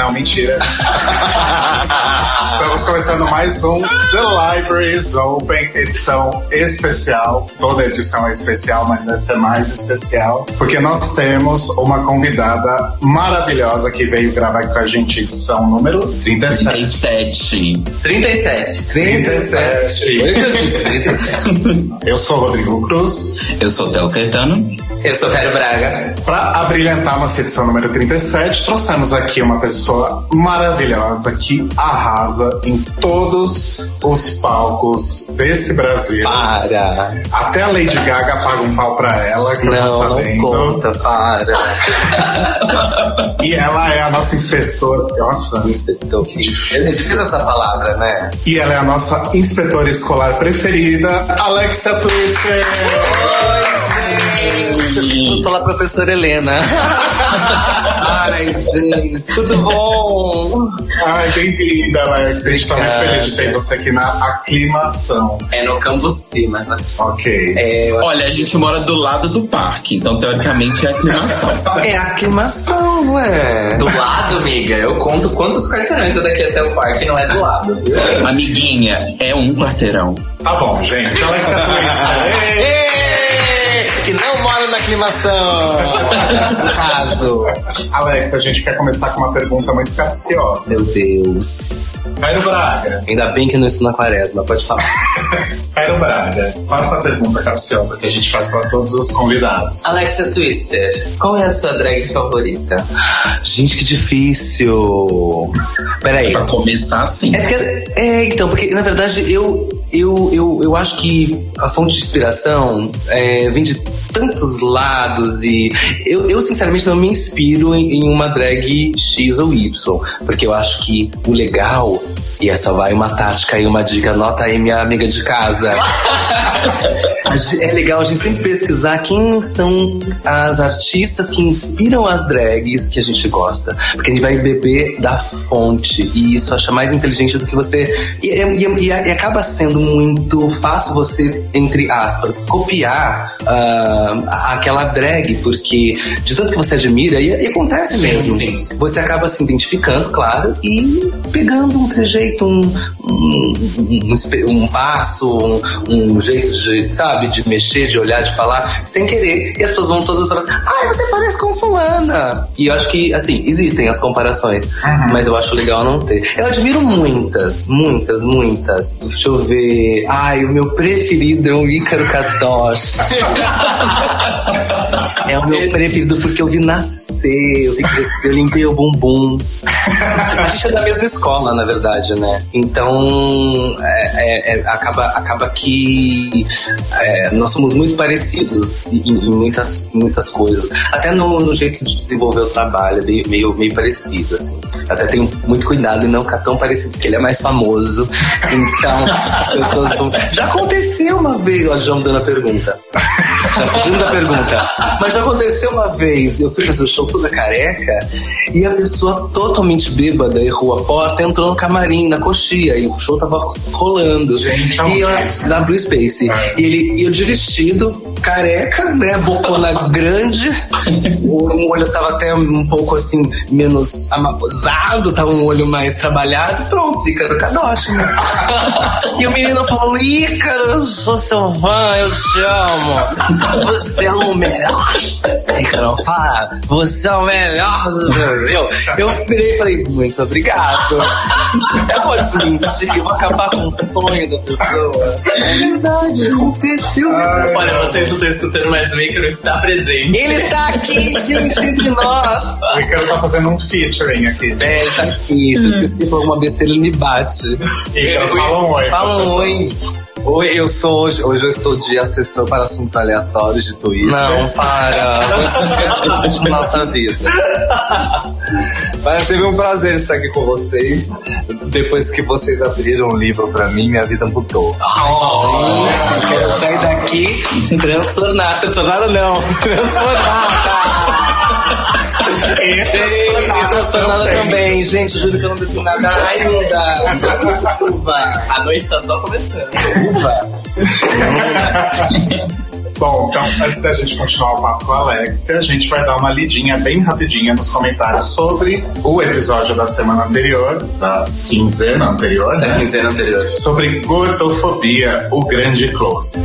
não, mentira. Estamos começando mais um The Library is Open, edição especial. Toda edição é especial, mas essa é mais especial, porque nós temos uma convidada maravilhosa que veio gravar com a gente edição número 37. 37. 37. 37. Foi o que eu disse, 37. Eu sou Rodrigo Cruz. Eu sou Telo Caetano. Eu sou Caio Braga. Para abrilhantar nossa edição número 37, trouxemos aqui uma pessoa maravilhosa que arrasa em todos os palcos desse Brasil. Para. Até a Lady Gaga paga um pau pra ela, que eu tô Não, não sabendo. conta, para. E ela é a nossa inspetora. Nossa. Inspetor. É difícil essa palavra, né? E ela é a nossa inspetora escolar preferida, Alexia Twister. Vou falar professora Helena. Ai, gente, tudo bom? Ai, bem-vinda, Alex. A gente tá muito feliz de ter você aqui na aclimação. É no Cambuci, mas Ok. É, Olha, a gente mora do lado do parque, então teoricamente é aclimação. é aclimação, não é? do lado, amiga, eu conto quantos quarteirões é daqui até o parque não é do lado. Amiguinha, é um quarteirão. Tá bom, gente. Alexia Twister. Que não mora na aclimação. No caso. Alex, a gente quer começar com uma pergunta muito capciosa. Meu Deus. Cairo Braga. Ainda bem que eu não estou na quaresma, pode falar. Cairo Braga, faça a pergunta capciosa que a gente faz para todos os convidados. Alexia Twister, qual é a sua drag favorita? Gente, que difícil. Peraí. Pra começar assim. É, porque, é, então, porque na verdade eu, eu, eu, eu acho que a fonte de inspiração é, vem de tantos lados e eu, eu sinceramente não me inspiro em, em uma drag X ou Y, porque eu acho que o legal, e essa vai uma tática e uma dica, anota aí minha amiga de casa. É legal a gente sempre pesquisar quem são as artistas que inspiram as drags que a gente gosta. Porque a gente vai beber da fonte. E isso eu acho mais inteligente do que você. E, e- e- e acaba sendo muito fácil você, entre aspas, copiar ah, aquela drag. Porque de tanto que você admira, e, e acontece Sim, mesmo. sim. Você acaba se identificando, claro, e pegando um trejeito, um, um, um, espe- um passo, um, um jeito de, sabe, de mexer, de olhar, de falar, sem querer. E as pessoas vão todas falar assim, ai, você parece com fulana. E eu acho que, assim, existem as comparações, mas eu acho legal não ter. Eu admiro muitas, muitas, muitas. Deixa eu ver. Ai, o meu preferido é o Ícaro Kadosh. É o meu preferido porque eu vi nascer, eu vi crescer, eu limpei o bumbum. A gente é da mesma escola, na verdade, né? Então, é, é- é- acaba, acaba que é, nós somos muito parecidos em, em muitas, muitas coisas. Até no, no jeito de desenvolver o trabalho, é meio, meio, meio parecido, assim. Até tenho muito cuidado em não ficar tão parecido, porque ele é mais famoso. Então, as pessoas vão... Já aconteceu uma vez, olha, já mudando a pergunta. Já fugindo da pergunta. Mas já aconteceu uma vez, eu fui fazer o show toda careca e a pessoa totalmente bêbada errou a porta, entrou no camarim, na coxia, e o show tava rolando. Gente, e é isso? na Blue Space. É. E ele, e eu de vestido, careca, né? Bocona grande. O olho tava até um pouco assim, menos amabosado, tava um olho mais trabalhado. Pronto, Ícaro Kadoshi, né? E o menino falou: Ícaro, eu sou seu fã, eu te amo. Você é o melhor. Ícaro, fala, você é o melhor do Brasil. Eu virei e falei: Muito obrigado. Eu vou desmentir, eu vou acabar com o sonho da pessoa. É verdade, aconteceu. Ai, Olha, vocês não estão escutando, mas o Ícaro está presente. Ele está aqui, gente, entre nós. O Ícaro tá fazendo um featuring aqui. É, ele tá aqui. Se eu esqueci por alguma besteira, ele me bate. Ícaro, fala um oi. Fala um oi. Oi, eu sou hoje, hoje eu estou de assessor para assuntos aleatórios de Twitter. Não, para. Você é da nossa vida. Mas é sempre um prazer estar aqui com vocês. Depois que vocês abriram o livro pra mim, minha vida mudou. Gente, quero sair daqui transtornada. Transtornada não. Transformada. E transtornada também. Gente, juro que eu não bebi nada ainda. Uva. A noite está só começando. Uva. Bom, então, antes da gente continuar o papo com a Alexia, a gente vai dar uma lidinha bem rapidinha nos comentários sobre o episódio da semana anterior, da quinzena anterior, Da né? quinzena anterior. Sobre gordofobia, o grande close.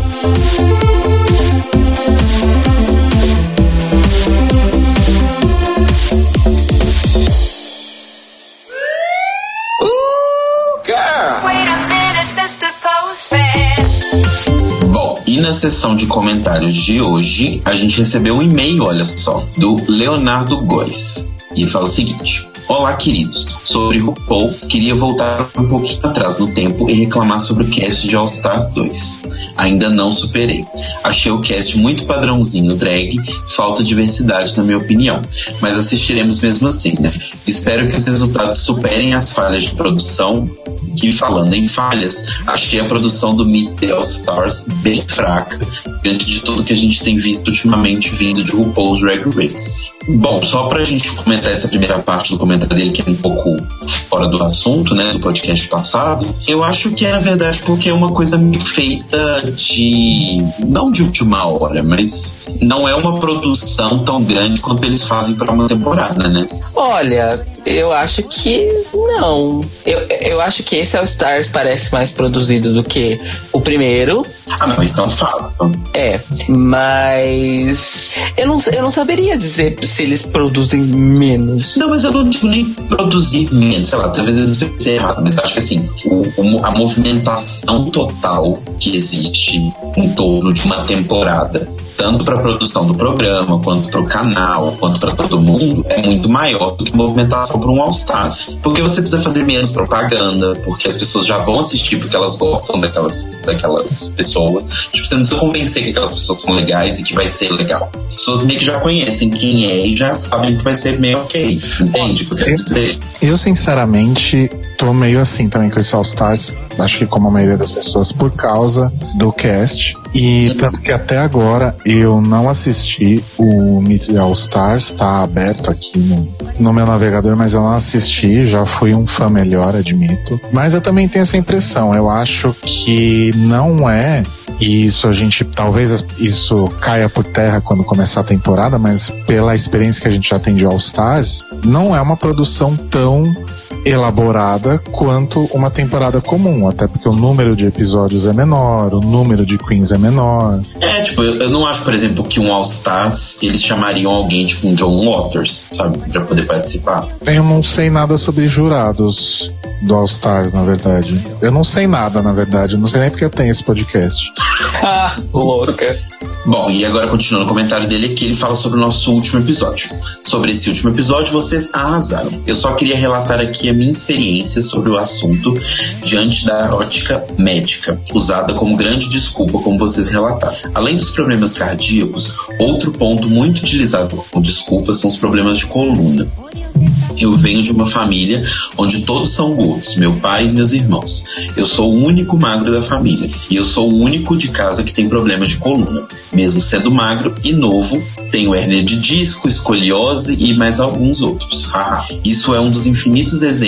Sessão de comentários de hoje, a gente recebeu um e-mail, olha só, do Leonardo Góes. E ele fala o seguinte: Olá, queridos. Sobre RuPaul, queria voltar um pouquinho atrás no tempo e reclamar sobre o cast de All Stars 2. Ainda não superei. Achei o cast muito padrãozinho drag, falta diversidade na minha opinião. Mas assistiremos mesmo assim, né? Espero que os resultados superem as falhas de produção. Que falando em falhas, achei a produção do Meet the All Stars bem fraca, diante de tudo que a gente tem visto ultimamente vindo de RuPaul's Drag Race. Bom, só pra gente comentar essa primeira parte do comentário dele, que é um pouco fora do assunto, né, do podcast passado, eu acho que é na verdade porque é uma coisa feita de. não de última hora, mas não é uma produção tão grande quanto eles fazem pra uma temporada, né? Olha, eu acho que não. Eu, eu acho que esse All Stars parece mais produzido do que o primeiro. Ah, não, então fala. É, mas eu não, eu não saberia dizer se eles produzem menos. Não, mas eu não digo nem produzir menos, sei lá, talvez eu esteja errado, mas acho que assim, o- a movimentação total que existe em torno de uma temporada, tanto para a produção do programa, quanto para o canal, quanto para todo mundo, é muito maior do que movimentação para um All Stars. Porque você precisa fazer menos propaganda, porque as pessoas já vão assistir porque elas gostam daquelas, daquelas pessoas. Tipo, você não precisa convencer que aquelas pessoas são legais e que vai ser legal. As pessoas meio que já conhecem quem é e já sabem que vai ser meio ok. Entende o que eu quero dizer? Eu, sinceramente, tô meio assim também com esse All Stars. Acho que como a maioria das pessoas, por causa do cast. E tanto que até agora eu não assisti o Meet All Stars, tá aberto aqui no, no meu navegador, mas eu não assisti, já fui um fã melhor, admito. Mas eu também tenho essa impressão, eu acho que não é, e isso a gente, talvez isso caia por terra quando começar a temporada, mas pela experiência que a gente já tem de All Stars, não é uma produção tão elaborada quanto uma temporada comum, até porque o número de episódios é menor, o número de queens é menor. É, tipo, eu, eu não acho, por exemplo, que um All Stars eles chamariam alguém tipo um John Waters, sabe, pra poder participar. Eu não sei nada sobre jurados do All Stars, na verdade. Eu não sei nada, na verdade. Eu não sei nem porque eu tenho esse podcast. Ah, louca. Bom, e agora continuando o comentário dele aqui, ele fala sobre o nosso último episódio. Sobre esse último episódio, vocês arrasaram. Eu só queria relatar aqui a minha experiência sobre o assunto diante da ótica médica, usada como grande desculpa, como vocês relataram. Além dos problemas cardíacos, outro ponto muito utilizado como desculpa são os problemas de coluna. Eu venho de uma família onde todos são gordos, meu pai e meus irmãos. Eu sou o único magro da família e eu sou o único de casa que tem problemas de coluna. Mesmo sendo magro e novo, tenho hérnia de disco, escoliose e mais alguns outros. Isso é um dos infinitos exemplos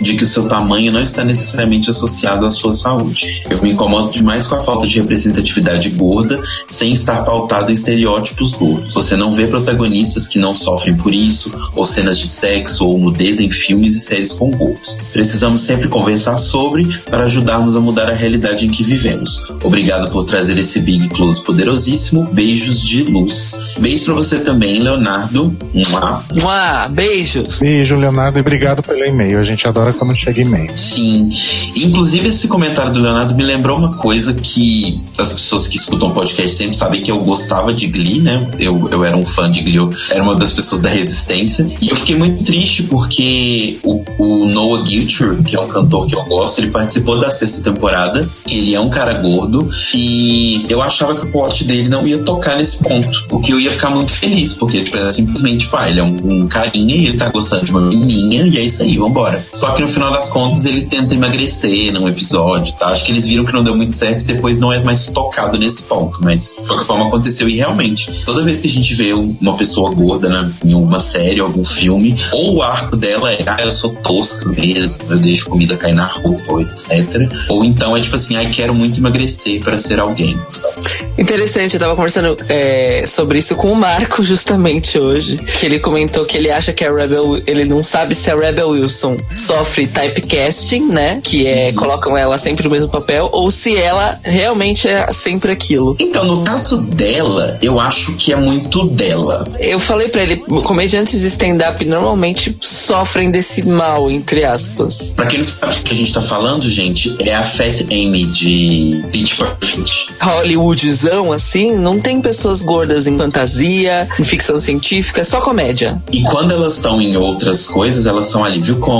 de que o seu tamanho não está necessariamente associado à sua saúde. Eu me incomodo demais com a falta de representatividade gorda sem estar pautado em estereótipos gordos. Você não vê protagonistas que não sofrem por isso, ou cenas de sexo ou nudez em filmes e séries com gordos. Precisamos sempre conversar sobre para ajudarmos a mudar a realidade em que vivemos. Obrigado por trazer esse Big Close poderosíssimo. Beijos de luz. Beijo pra você também, Leonardo. Mua. Mua, beijos. Beijo, Leonardo, e obrigado pelo e-mail. A gente adora quando chega e-mail. Sim. Inclusive, esse comentário do Leonardo me lembrou uma coisa que as pessoas que escutam podcast sempre sabem que eu gostava de Glee, né? Eu, eu era um fã de Glee, eu era uma das pessoas da Resistência. E eu fiquei muito triste porque o, o Noah Gilcher, que é um cantor que eu gosto, ele participou da sexta temporada. Ele é um cara gordo e eu achava que o plot dele não ia tocar nesse ponto. O que eu ia ficar muito feliz, porque tipo, era simplesmente, pá, ele é um, um carinha e ele tá gostando de uma menininha e é isso aí, vambora. Só que no final das contas ele tenta emagrecer num episódio, tá? Acho que eles viram que não deu muito certo e depois não é mais tocado nesse ponto, mas de qualquer forma aconteceu e realmente, toda vez que a gente vê uma pessoa gorda né, em uma série, algum filme, ou o arco dela é, ah, eu sou tosca mesmo, eu deixo comida cair na roupa, etc. Ou então é tipo assim, ai, quero muito emagrecer para ser alguém, sabe? Interessante, eu tava conversando é, sobre isso com o Marco justamente hoje. Que ele comentou que ele acha que a Rebel. Ele não sabe se a Rebel Wilson sofre typecasting, né? Que é colocam ela sempre no mesmo papel, ou se ela realmente é sempre aquilo. Então, no caso dela, eu acho que é muito dela. Eu falei pra ele, comediantes de stand-up normalmente sofrem desse mal, entre aspas. Pra quem não sabe o que a gente tá falando, gente, é a Fat Amy de Pitch Perfect. Hollywoodzão, assim, não tem pessoas gordas em fantasia, em ficção científica, é só comédia. E quando elas estão em outras coisas, elas são alívio cômico,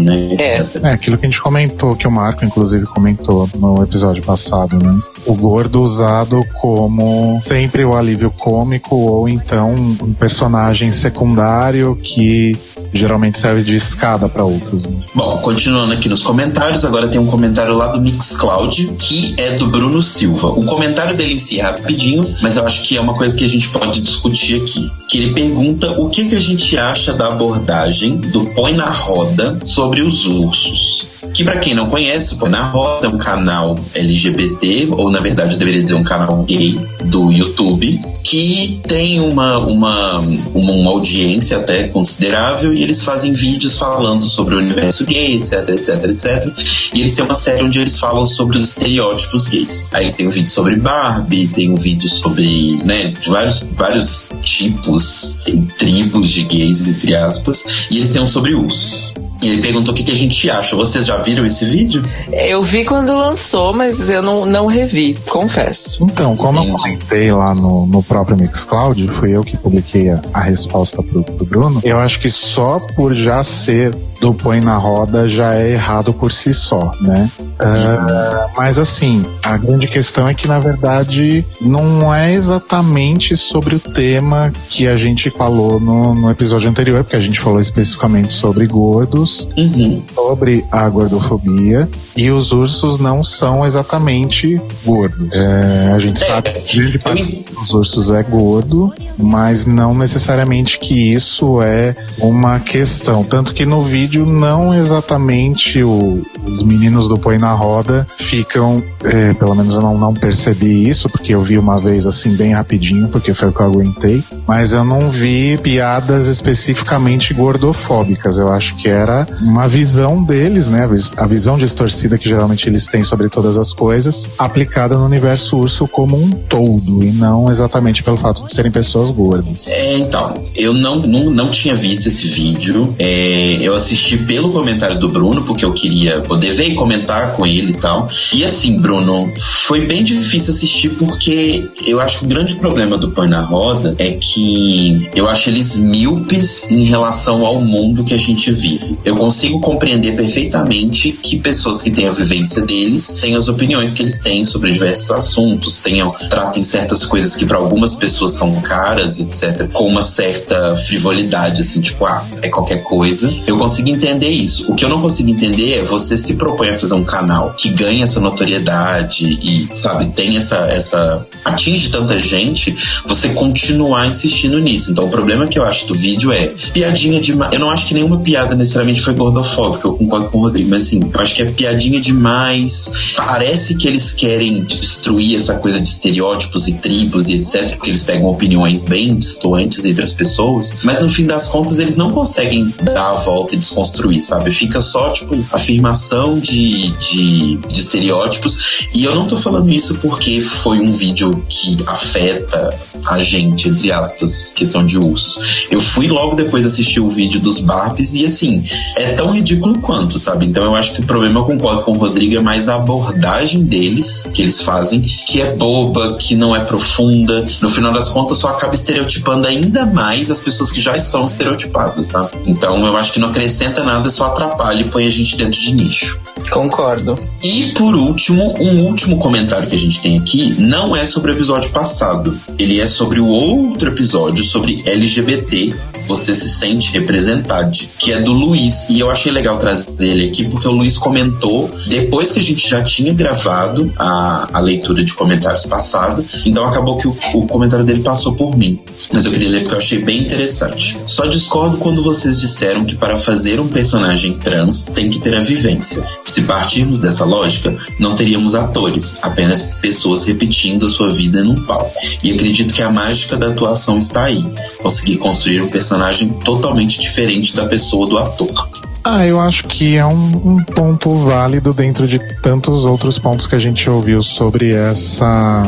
né? É. É aquilo que a gente comentou, que o Marco inclusive comentou no episódio passado, né? O gordo usado como sempre o alívio cômico ou então um personagem secundário que geralmente serve de escada para outros. Né? Bom, continuando aqui nos comentários, agora tem um comentário lá do Mixcloud, que é do Bruno Silva. O comentário dele em si é rapidinho, mas eu acho que é uma coisa que a gente pode discutir aqui. Que ele pergunta o que, que a gente acha da abordagem do Põe na Roda sobre os ursos. Que pra quem não conhece, Põe na Roda é um canal LGBT, ou na verdade eu deveria dizer um canal gay do YouTube, que tem uma, uma, uma, audiência até considerável e eles fazem vídeos falando sobre o universo gay, etc, etc, etc. E eles têm uma série onde eles falam sobre os estereótipos gays. Aí têm um vídeo sobre Barbie, tem um vídeo sobre, né, vários, vários tipos e tribos de gays, entre aspas, e eles têm um sobre ursos. E ele perguntou o que, que a gente acha. Vocês já viram esse vídeo? Eu vi quando lançou, mas eu não, não revi, confesso. Então, como eu Entendi. comentei lá no, no próprio Mixcloud, fui eu que publiquei a, a resposta pro, pro Bruno, eu acho que só por já ser do Põe na Roda já é errado por si só, né? Ah, mas assim, a grande questão é que na verdade não é exatamente sobre o tema que a gente falou no, no episódio anterior, porque a gente falou especificamente sobre gordos, Uhum. sobre a gordofobia e os ursos não são exatamente gordos. É, a gente É, sabe que grande parte dos ursos é gordo, mas não necessariamente que isso é uma questão. Tanto que no vídeo não exatamente o- os meninos do Põe na Roda ficam, é, pelo menos eu não, não percebi isso, porque eu vi uma vez assim bem rapidinho, porque foi o que eu aguentei, mas eu não vi piadas especificamente gordofóbicas. Eu acho que era uma visão deles, né? A visão distorcida que geralmente eles têm sobre todas as coisas, aplicada no universo urso como um todo, e não exatamente pelo fato de serem pessoas gordas. É, então, eu não, não, não tinha visto esse vídeo. É, eu assisti pelo comentário do Bruno, porque eu queria poder ver e comentar com ele e tal. E assim, Bruno, foi bem difícil assistir porque eu acho que o grande problema do Põe na Roda é que eu acho eles míopes em relação ao mundo que a gente vive. Eu consigo compreender perfeitamente que pessoas que têm a vivência deles têm as opiniões que eles têm sobre diversos assuntos, tenham, tratem certas coisas que para algumas pessoas são caras, etc., com uma certa frivolidade, assim, tipo, ah, é qualquer coisa. Eu consigo entender isso. O que eu não consigo entender é você se propõe a fazer um canal que ganha essa notoriedade e, sabe, tem essa, essa. atinge tanta gente, você continuar insistindo nisso. Então o problema que eu acho do vídeo é piadinha demais. Eu não acho que nenhuma piada necessariamente foi gordofóbica, eu concordo com o Rodrigo, mas assim, eu acho que é piadinha demais. Parece que eles querem destruir essa coisa de estereótipos e tribos e etc, porque eles pegam opiniões bem distantes entre as pessoas, mas no fim das contas eles não conseguem dar a volta e desconstruir, sabe? Fica só, tipo, afirmação de, de, de estereótipos. E eu não tô falando isso porque foi um vídeo que afeta a gente, entre aspas, questão de ursos. Eu fui logo depois assistir o vídeo dos Barbies e assim, é tão ridículo quanto, sabe? Então eu acho que o problema, eu concordo com o Rodrigo, é mais a abordagem deles, que eles fazem, que é boba, que não é profunda. No final das contas, só acaba estereotipando ainda mais as pessoas que já são estereotipadas, sabe? Então eu acho que não acrescenta nada, só atrapalha e põe a gente dentro de nicho. Concordo. E por último, um último comentário que a gente tem aqui não é sobre o episódio passado. Ele é sobre o outro episódio sobre LGBT. Você se sente representado, que é do Luiz e eu achei legal trazer ele aqui porque o Luiz comentou depois que a gente já tinha gravado a, a leitura de comentários passado, então acabou que o, o comentário dele passou por mim. Mas eu queria ler porque eu achei bem interessante. Só discordo quando vocês disseram que para fazer um personagem trans tem que ter a vivência. Se partirmos dessa lógica, não teríamos atores, apenas pessoas repetindo a sua vida num palco. E acredito que a mágica da atuação está aí. Conseguir construir um personagem totalmente diferente da pessoa do ator. Ah, eu acho que é um, um ponto válido dentro de tantos outros pontos que a gente ouviu sobre essa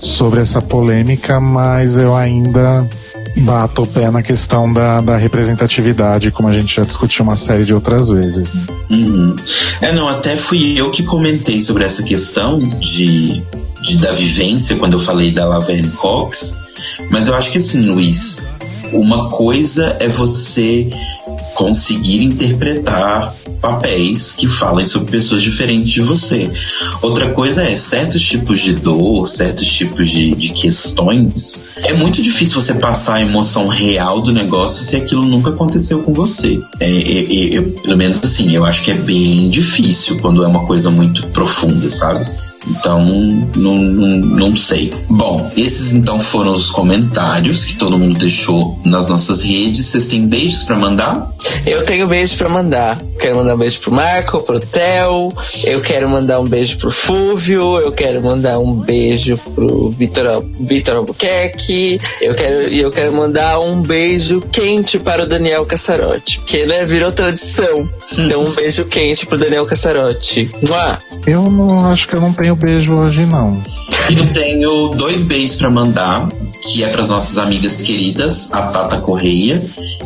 sobre essa polêmica, mas eu ainda bato o pé na questão da, da representatividade, como a gente já discutiu uma série de outras vezes. Né? Uhum. É, não, até fui eu que comentei sobre essa questão de, de da vivência quando eu falei da Laverne Cox, mas eu acho que assim, Luiz, uma coisa é você conseguir interpretar papéis que falem sobre pessoas diferentes de você. Outra coisa é certos tipos de dor, certos tipos de, de questões. É muito difícil você passar a emoção real do negócio se aquilo nunca aconteceu com você. É, é, é, pelo menos assim, eu acho que é bem difícil quando é uma coisa muito profunda, sabe? Então, não, não, não sei. Bom, esses então foram os comentários que todo mundo deixou nas nossas redes. Vocês têm beijos para mandar? Eu tenho beijo para mandar. Quero mandar um beijo pro Marco, pro Theo. Eu quero mandar um beijo pro Fúvio. Eu quero mandar um beijo pro Vitor, Vitor Albuquerque. Eu quero, eu quero mandar um beijo quente para o Daniel Cassarotti. Porque, né, virou tradição. Então, um beijo quente pro Daniel Cassarotti. Mua! Eu não acho que eu não tenho beijo hoje, não. Eu tenho dois beijos para mandar, que é para as nossas amigas queridas, a Tata Correia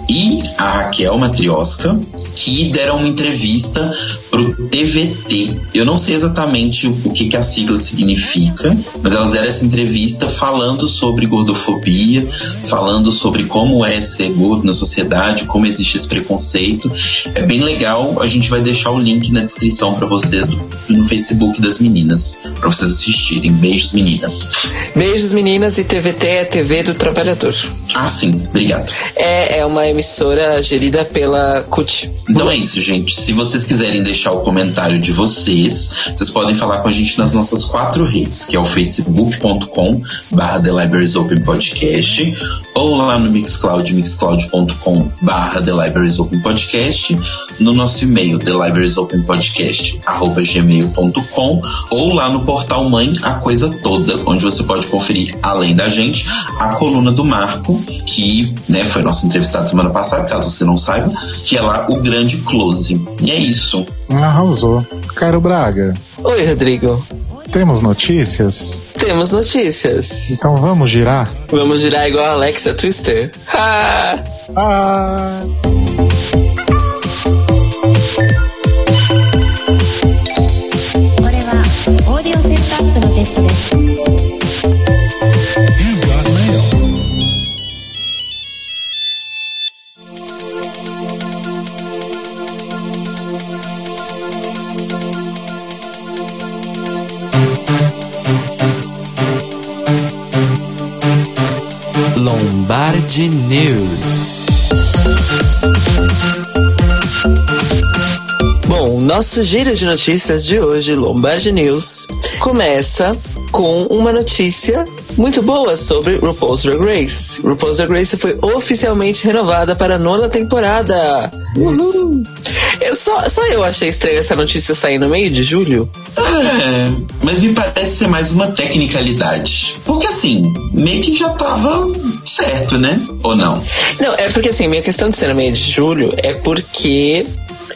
e a Raquel Matrioska, que deram uma entrevista pro TVT. Eu não sei exatamente o que, que a sigla significa, mas elas deram essa entrevista falando sobre gordofobia, falando sobre como é ser gordo na sociedade, como existe esse preconceito. É bem legal, a gente vai deixar o link na descrição para vocês no Facebook das meninas, para vocês assistirem. Beijos, meninas. Beijos, meninas, e TVT é TV do Trabalhador. Ah, sim, obrigado. É, é uma emissora gerida pela CUT. Então é isso, gente. Se vocês quiserem deixar o comentário de vocês, vocês podem falar com a gente nas nossas quatro redes, que é o facebook.com barra The Libraries Open Podcast, ou lá no Mixcloud, mixcloud.com barra The Libraries Open Podcast, no nosso e-mail, The Libraries Open Podcast, arroba gmail.com, ou lá no portal Mãe, a coisa toda, onde você pode conferir, além da gente, a coluna do Marco, que né, foi nosso entrevistado semana passada, caso você não saiba, que é lá o grande close. E é isso. Arrasou. Caro Braga, Oi, Rodrigo. temos notícias? Temos notícias. Então vamos girar? Vamos girar igual a Alexa Twister. Ha! Ah! これはオーディオセットアップのテストです。 Lombardi News. Bom, nosso giro de notícias de hoje, Lombard News, começa com uma notícia muito boa sobre RuPaul's Drag Race. RuPaul's Drag Race foi oficialmente renovada para a nona temporada. Uhul. Eu só, só eu achei estranho essa notícia sair no meio de julho. É, mas me parece ser mais uma tecnicalidade. Porque assim, meio que já tava certo, né? Ou não? Não, é porque assim, minha questão de ser no meio de julho é porque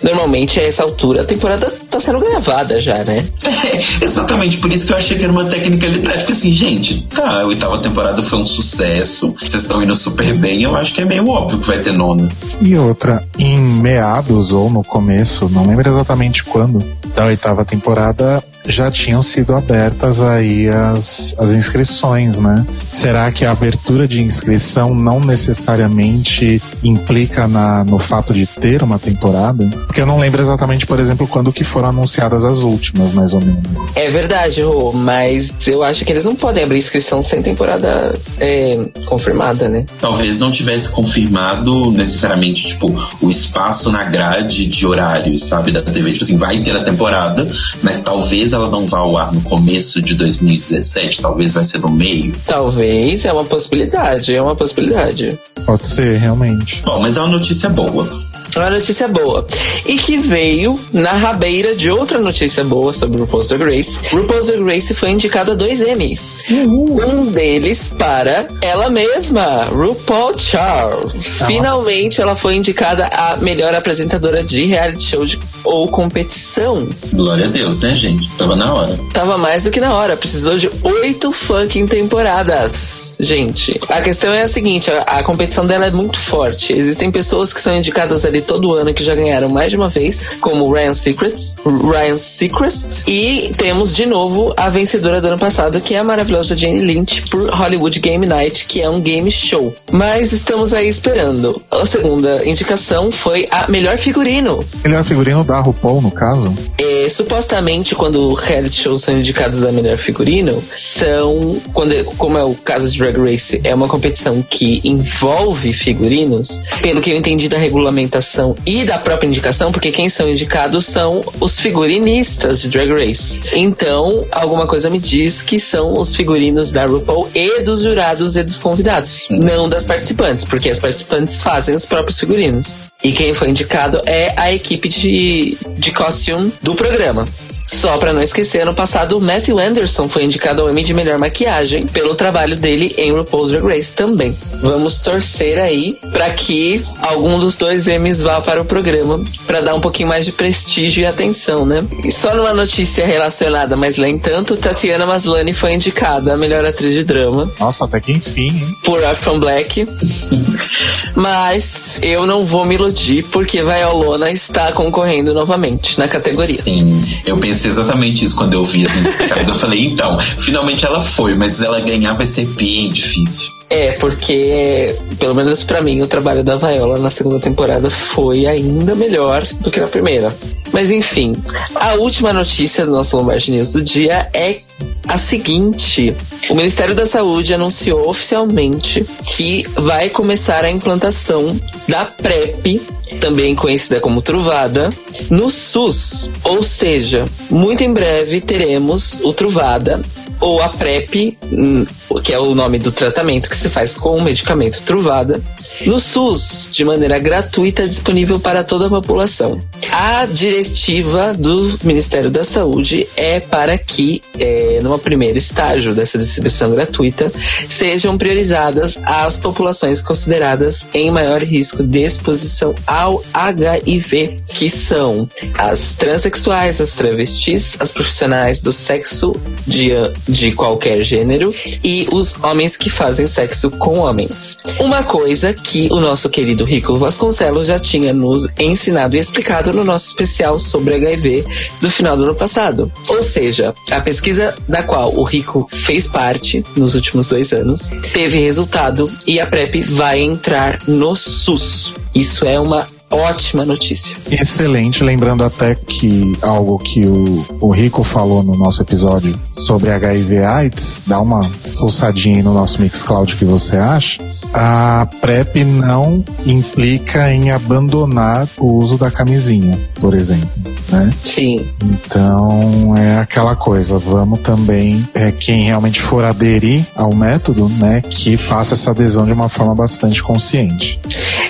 normalmente a essa altura a temporada tá sendo gravada já, né? É, exatamente, por isso que eu achei que era uma tecnicalidade. Porque assim, gente, tá, a oitava temporada foi um sucesso, vocês estão indo super bem, eu acho que é meio óbvio que vai ter nona. E outra, em meados ou no começo, não lembro exatamente quando, da oitava temporada já tinham sido abertas aí as, as inscrições, né? Será que a abertura de inscrição não necessariamente implica na, no fato de ter uma temporada? Porque eu não lembro exatamente, por exemplo, quando que foram anunciadas as últimas, mais ou menos. É verdade, Rô, mas eu acho que eles não podem abrir inscrição sem temporada é, confirmada, né? Talvez não tivesse confirmado necessariamente, tipo, o espaço na grade de horário, sabe, da TV. Tipo assim, vai ter a temporada, mas talvez ela não vá ao ar no começo de 2017, talvez vai ser no meio. Talvez, é uma possibilidade, é uma possibilidade. Pode ser, realmente. Bom, mas é uma notícia boa. Uma notícia boa. E que veio na rabeira de outra notícia boa sobre o RuPaul's Drag Race. RuPaul's Drag Race foi indicado a dois Emmys. Um deles para ela mesma, RuPaul Charles. Finalmente ela foi indicada a melhor apresentadora de reality show de, ou competição. Glória a Deus, né, gente? Tava na hora. Tava mais do que na hora. Precisou de oito fucking temporadas. Gente, a questão é a seguinte: a, a competição dela é muito forte. Existem pessoas que são indicadas ali todo ano que já ganharam mais de uma vez, como Ryan Secrets, Ryan Seacrest, e temos de novo a vencedora do ano passado, que é a maravilhosa Jane Lynch por Hollywood Game Night, que é um game show. Mas estamos aí esperando. A segunda indicação foi a melhor figurino. Melhor figurino da RuPaul, no caso? É, supostamente, quando reality shows são indicados a melhor figurino, são, quando, como é o caso de Drag Race, é uma competição que envolve figurinos, pelo que eu entendi da regulamentação e da própria indicação, porque quem são indicados são os figurinistas de Drag Race. Então, alguma coisa me diz que são os figurinos da RuPaul e dos jurados e dos convidados, não das participantes, porque as participantes fazem os próprios figurinos. E quem foi indicado é a equipe de, de costume do programa. Só pra não esquecer, ano passado, o Matthew Anderson foi indicado ao Emmy de melhor maquiagem pelo trabalho dele em RuPaul's Drag Race também. Vamos torcer aí pra que algum dos dois Emmys vá para o programa pra dar um pouquinho mais de prestígio e atenção, né? E só numa notícia relacionada, mas lá entanto, Tatiana Maslany foi indicada a melhor atriz de drama Nossa, até que enfim, hein? por Orphan Black. Mas eu não vou me iludir porque Vaiolona está concorrendo novamente na categoria. Sim, eu pensei exatamente isso quando eu vi as indicadas. eu falei, então, finalmente ela foi, mas ela ganhar vai ser bem difícil. É, porque, pelo menos pra mim, o trabalho da Viola na segunda temporada foi ainda melhor do que na primeira. Mas enfim, a última notícia do nosso Lombard News do dia é a seguinte: o Ministério da Saúde anunciou oficialmente que vai começar a implantação da PrEP, também conhecida como Truvada, no SUS. Ou seja, muito em breve teremos o Truvada ou a PrEP, hum, que é o nome do tratamento que se faz com o medicamento Truvada, no SUS, de maneira gratuita, disponível para toda a população. A diretiva do Ministério da Saúde é para que, é, numa primeiro estágio dessa distribuição gratuita, sejam priorizadas as populações consideradas em maior risco de exposição ao HIV, que são as transexuais, as travestis, as profissionais do sexo de, de qualquer gênero e os homens que fazem sexo com homens. Uma coisa que o nosso querido Rico Vasconcelos já tinha nos ensinado e explicado no nosso especial sobre HIV do final do ano passado. Ou seja, a pesquisa da qual o Rico fez parte nos últimos dois anos teve resultado e a PrEP vai entrar no SUS. Isso é uma ótima notícia. Excelente, lembrando até que algo que o, o Rico falou no nosso episódio sobre HIV AIDS, dá uma fuçadinha aí no nosso Mixcloud que você acha. A PrEP não implica em abandonar o uso da camisinha, por exemplo, né? Sim. Então é aquela coisa, vamos também, é, quem realmente for aderir ao método, né, que faça essa adesão de uma forma bastante consciente.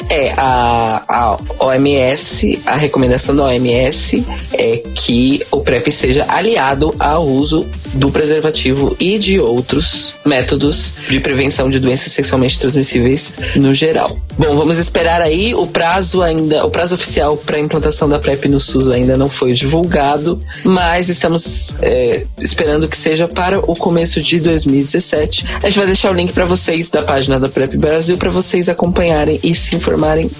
É, a, a OMS, a recomendação da OMS é que o PrEP seja aliado ao uso do preservativo e de outros métodos de prevenção de doenças sexualmente transmissíveis no geral. Bom, vamos esperar aí. O prazo ainda, o prazo oficial para implantação da PrEP no SUS ainda não foi divulgado, mas estamos é, esperando que seja para o começo de 2017. A gente vai deixar o link para vocês da página da Prep Brasil para vocês acompanharem e se informarem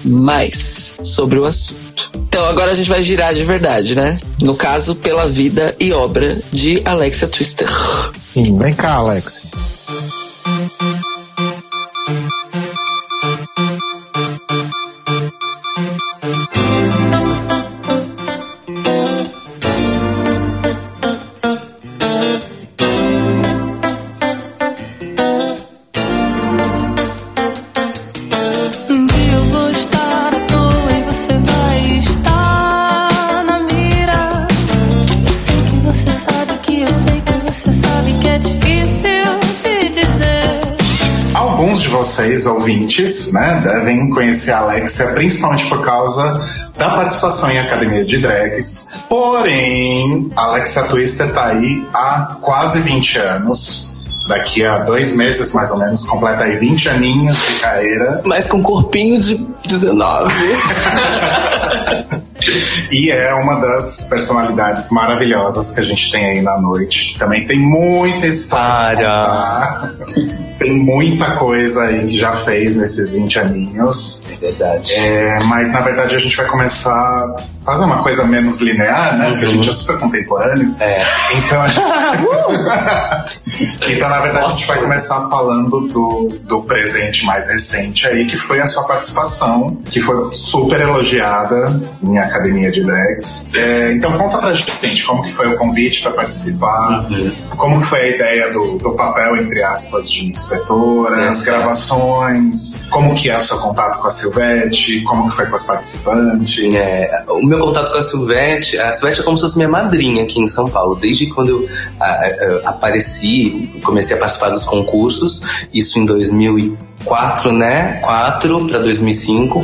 mais sobre o assunto. Então agora a gente vai girar de verdade, né? No caso, pela vida e obra de Alexia Twister. Sim, vem cá, Alex. Né, devem conhecer a Alexia principalmente por causa da participação em Academia de Drags. Porém, a Alexia Twister tá aí há quase 20 anos. Daqui a dois meses, mais ou menos, completa aí 20 aninhos de carreira. Mas com corpinho de 19. E é uma das personalidades maravilhosas que a gente tem aí na noite. Também tem muita história. contar. Tem muita coisa aí que já fez nesses 20 aninhos. É verdade. É, mas na verdade a gente vai começar fazer uma coisa menos linear, né? Porque a gente é super contemporâneo. É. Então a gente. então, na verdade, a gente vai começar falando do, do presente mais recente aí, que foi a sua participação, que foi super elogiada em Academia de Drags. É, então conta pra gente como que foi o convite para participar, como que foi a ideia do, do papel, entre aspas, de inspetora, as gravações, como que é o seu contato com a Silvete, como que foi com as participantes. É, o meu contato com a Silvete, a Silvete é como se fosse minha madrinha aqui em São Paulo. Desde quando eu a- a- apareci, comecei a participar dos concursos, isso em 2004, né? 4 para 2005.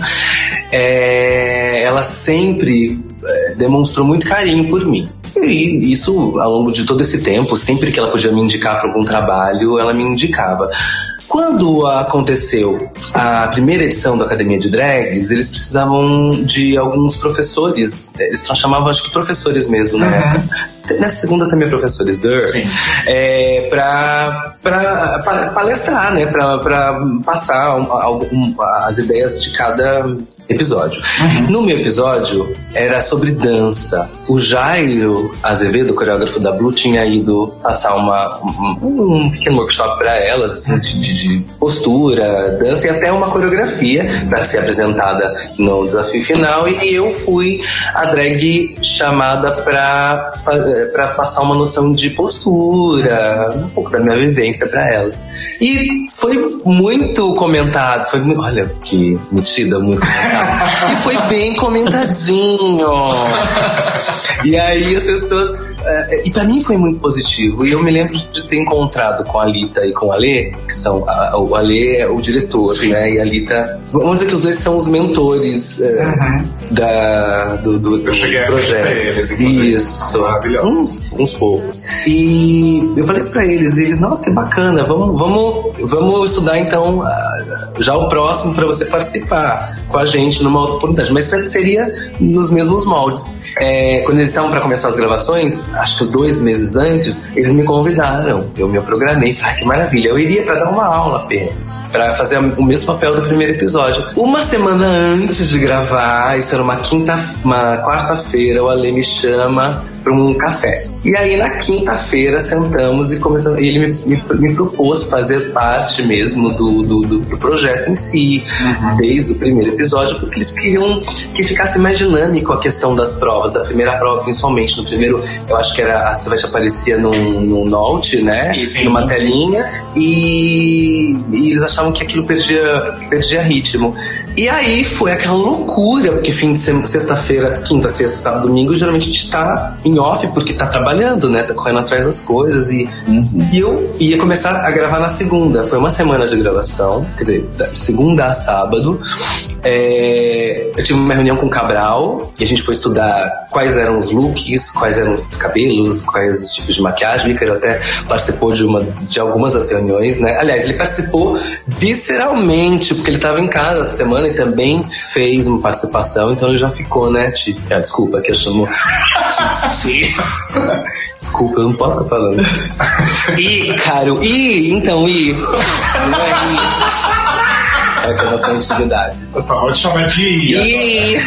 É, ela sempre é, demonstrou muito carinho por mim. E isso, ao longo de todo esse tempo, sempre que ela podia me indicar para algum trabalho, ela me indicava. Quando aconteceu a primeira edição da Academia de Drags, eles precisavam de alguns professores, eles chamavam acho que professores mesmo na época. Nessa segunda também professores, Dur, é, pra palestrar, né? Pra passar as ideias de cada episódio. No meu episódio, era sobre dança. O Jairo Azevedo, coreógrafo da Blue, tinha ido passar uma, um, um pequeno workshop pra elas, assim, de, de- postura, dança e até uma coreografia para ser apresentada no desafio final. E eu fui a drag chamada pra, fa- pra passar uma noção de postura, um pouco da minha vivência pra elas. E foi muito comentado, foi olha que metida, muito comentado. e foi bem comentadinho. E aí as pessoas. é, e pra mim foi muito positivo. E eu me lembro de ter encontrado com a Lita e com o Alê, que são. a- o Alê é o diretor, né? E a Lita. Vamos dizer que os dois são os mentores é, da, do, do, do Eu cheguei a projeto. eles. Isso. Maravilhosos. Uns, uns. E eu falei isso pra eles, e eles, nossa, que bacana, vamos, vamos, vamos estudar então ah, já o próximo pra você participar com a gente numa outra oportunidade. Mas seria nos mesmos moldes. É, quando eles estavam pra começar as gravações, acho que dois meses antes, eles me convidaram. Eu me programei, falei, ah, que maravilha. Eu iria pra dar uma aula apenas, Pra fazer o mesmo papel do primeiro episódio. Uma semana antes de gravar, isso era uma quinta, uma quarta-feira, o Ale me chama para um café. E aí na quinta-feira sentamos e começamos. E ele me, me, me propôs fazer parte mesmo do, do, do- do projeto em si, desde o primeiro episódio, porque eles queriam que ficasse mais dinâmico a questão das provas, da primeira prova principalmente. No primeiro, eu acho que era a Silvete aparecia num, num note, né? Isso. Numa telinha, e, e eles achavam que aquilo perdia, perdia ritmo. E aí foi aquela loucura, porque fim de sexta-feira, quinta, sexta, sábado, domingo, geralmente a gente tá em off porque tá trabalhando, né? Tá correndo atrás das coisas. E, e eu ia começar a gravar na segunda. Foi uma semana de gravação, quer dizer, da segunda a sábado. É, eu tive uma reunião com o Cabral e a gente foi estudar quais eram os looks, quais eram os cabelos, quais os tipos de maquiagem. O Ícaro até participou de, uma, de algumas das reuniões, né? Aliás, ele participou visceralmente, porque ele estava em casa essa semana e também fez uma participação, então ele já ficou, né? Tipo, ah, desculpa que eu chamo. desculpa, eu não posso ficar falando. E, caro, e, então, e. Não é i. Que é bastante intimidade. Só pode chamar de Ia. E...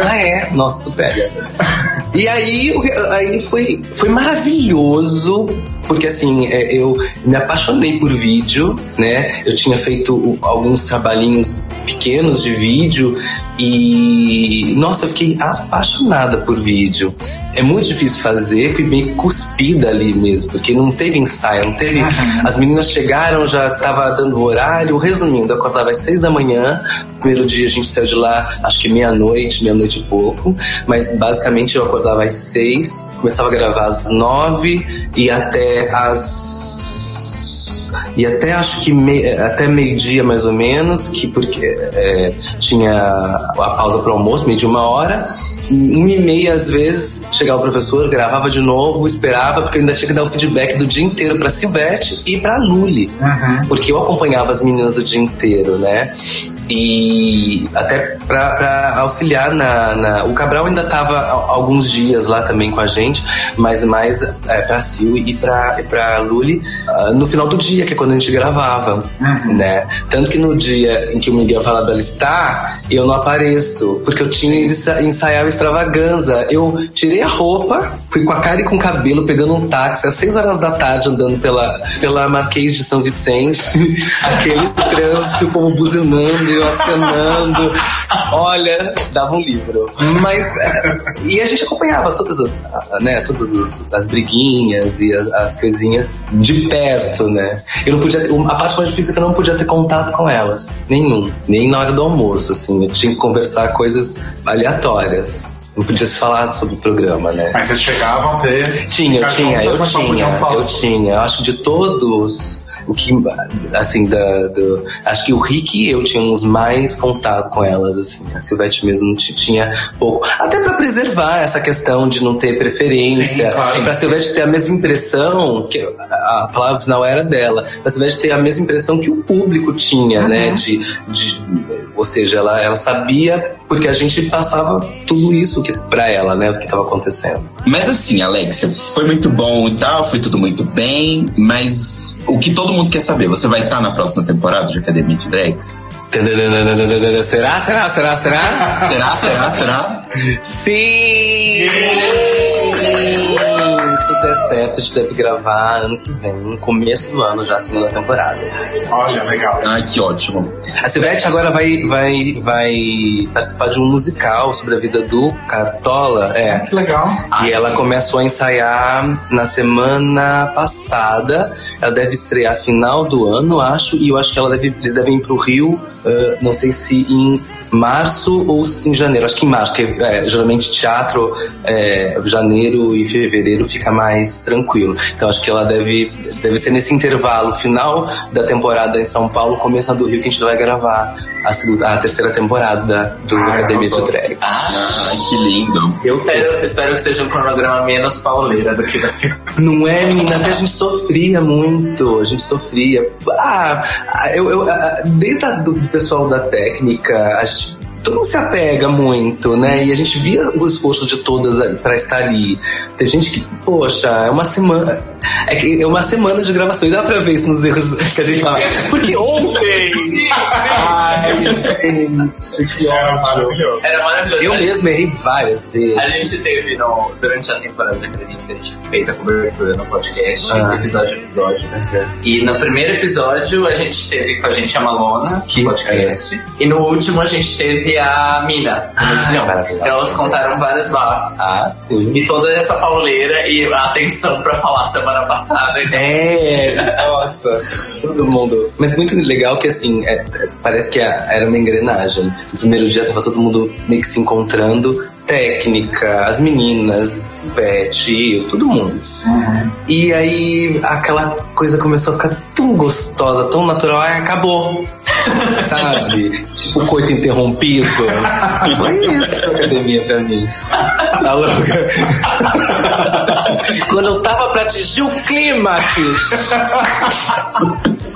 ah, é? Nossa, pega. E aí, aí foi, foi maravilhoso, porque assim, é, eu me apaixonei por vídeo, né? Eu tinha feito alguns trabalhinhos pequenos de vídeo e, nossa, eu fiquei apaixonada por vídeo. É muito difícil fazer, fui meio cuspida ali mesmo, porque não teve ensaio, não teve. As meninas chegaram, já tava dando o horário. Resumindo, eu acordava às seis da manhã. Primeiro dia a gente saiu de lá, acho que meia-noite, meia-noite e pouco. Mas basicamente eu acordava às seis, começava a gravar às nove e até às e até acho que me- até meio-dia mais ou menos, que porque é, tinha a pausa para o almoço, meio de uma hora. Uma e meia, às vezes, chegava o professor, gravava de novo, esperava, porque eu ainda tinha que dar o feedback do dia inteiro para Silvete e para Luli. Porque eu acompanhava as meninas o dia inteiro, né? E até para auxiliar na, na- O Cabral ainda tava há alguns dias lá também com a gente, mas mais é, pra Sil e pra, pra Luli ah, no final do dia, que é quando a gente gravava, né? Tanto que no dia em que o Miguel Falabella está, eu não apareço, porque eu tinha ido ensa- ensaiar o extravaganza. Eu tirei a roupa, fui com a cara e com o cabelo, pegando um táxi às 6 horas da tarde, andando pela, pela Marquês de São Vicente, aquele trânsito, o povo buzinando e eu acenando. Olha, dava um livro. Mas. é, E a gente acompanhava todas as, né, todas as, as briguinhas e as, as coisinhas de perto, né? Eu não podia. A parte mais difícil é que eu não podia ter contato com elas. Nenhum. Nem na hora do almoço, assim. Eu tinha que conversar coisas aleatórias. Não podia se falar sobre o programa, né? Mas vocês chegavam a ter. Tinha, eu tinha, eu tinha, eu tinha. Eu acho que de todos, o que, assim, da, do, acho que o Rick e eu tínhamos mais contato com elas, assim. A Silvete mesmo tinha pouco. Até pra preservar essa questão de não ter preferência. Sim, claro. pra Silvete ter a mesma impressão, que a a palavra final era dela, pra Silvete ter a mesma impressão que o público tinha, né? De, de, ou seja, ela, ela sabia porque a gente passava tudo isso que, pra ela, né? O que tava acontecendo. Mas assim, Alexia, foi muito bom e tal, foi tudo muito bem, mas o que todo mundo quer saber, você vai estar na próxima temporada de Academia de Drags? Será, será, será, será? Será, será, será? Sim! Der certo, a gente deve gravar ano que vem, no começo do ano, já a segunda temporada. Olha, legal. Ai, que ótimo. A Silvete agora vai, vai, vai participar de um musical sobre a vida do Cartola. É. Que legal. E ela começou a ensaiar na semana passada. Ela deve estrear final do ano, acho. E eu acho que ela deve, eles devem ir pro Rio, eh, não sei se em março ou se em janeiro. Acho que em março, porque eh, geralmente teatro, eh, janeiro e fevereiro fica mais tranquilo. Então acho que ela deve, deve ser nesse intervalo final da temporada em São Paulo, começo na do Rio, que a gente vai gravar a, segunda- a terceira temporada da, do Ai, Academia de. Drag. Ai, que lindo. Eu espero, espero que seja um cronograma menos pauleira do que da segunda. Não é, menina? Até a gente sofria muito. A gente sofria. Ah, eu, eu- ah, desde a, do pessoal da técnica, a gente. Todo mundo se apega muito, né? E a gente via o esforço de todas pra estar ali. Tem gente que, poxa, é uma semana. É, que é uma semana de gravação. E dá pra ver isso nos erros que a gente fala. Porque ontem! Ai, gente, que Era maravilhoso. Era maravilhoso. Eu mesmo errei várias vezes. A gente teve no, durante a temporada de academia que a gente fez a cobertura no podcast, Ah. episódio a episódio. E no primeiro episódio a gente teve com a gente a Malona, Que- podcast. E no último a gente teve a Mina, a Medilhão. maravilhosa. Então elas contaram vários bafos. Ah, sim. E toda essa pauleira e a atenção pra falar semana passada. Então, É, nossa, todo mundo. Mas muito legal que assim, é- é- parece que era uma engrenagem. No primeiro dia tava todo mundo meio que se encontrando. Técnica, as meninas, Vete, eu, todo mundo. E aí aquela coisa começou a ficar tão gostosa, tão natural, ai, acabou. sabe? Tipo coito interrompido. Foi isso a academia pra mim. Tá louca? Quando eu tava pra atingir o clímax.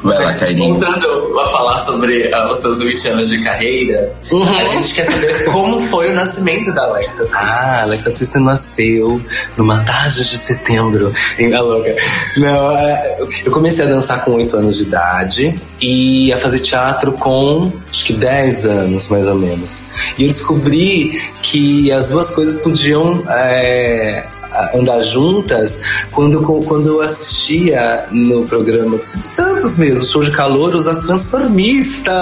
Vai lá, Kairinho. Voltando a falar sobre ah, os seus 20 anos de carreira, a gente quer saber como foi o nascimento da Alexa. Ah, Alexa Twister nasceu numa tarde de setembro em a louca. Não, é, eu comecei a dançar com 8 anos de idade e a fazer teatro com acho que 10 anos, mais ou menos. E eu descobri que as duas coisas podiam é, andar juntas quando, quando eu assistia no programa do Silvio Santos mesmo, show de calouros, as transformistas.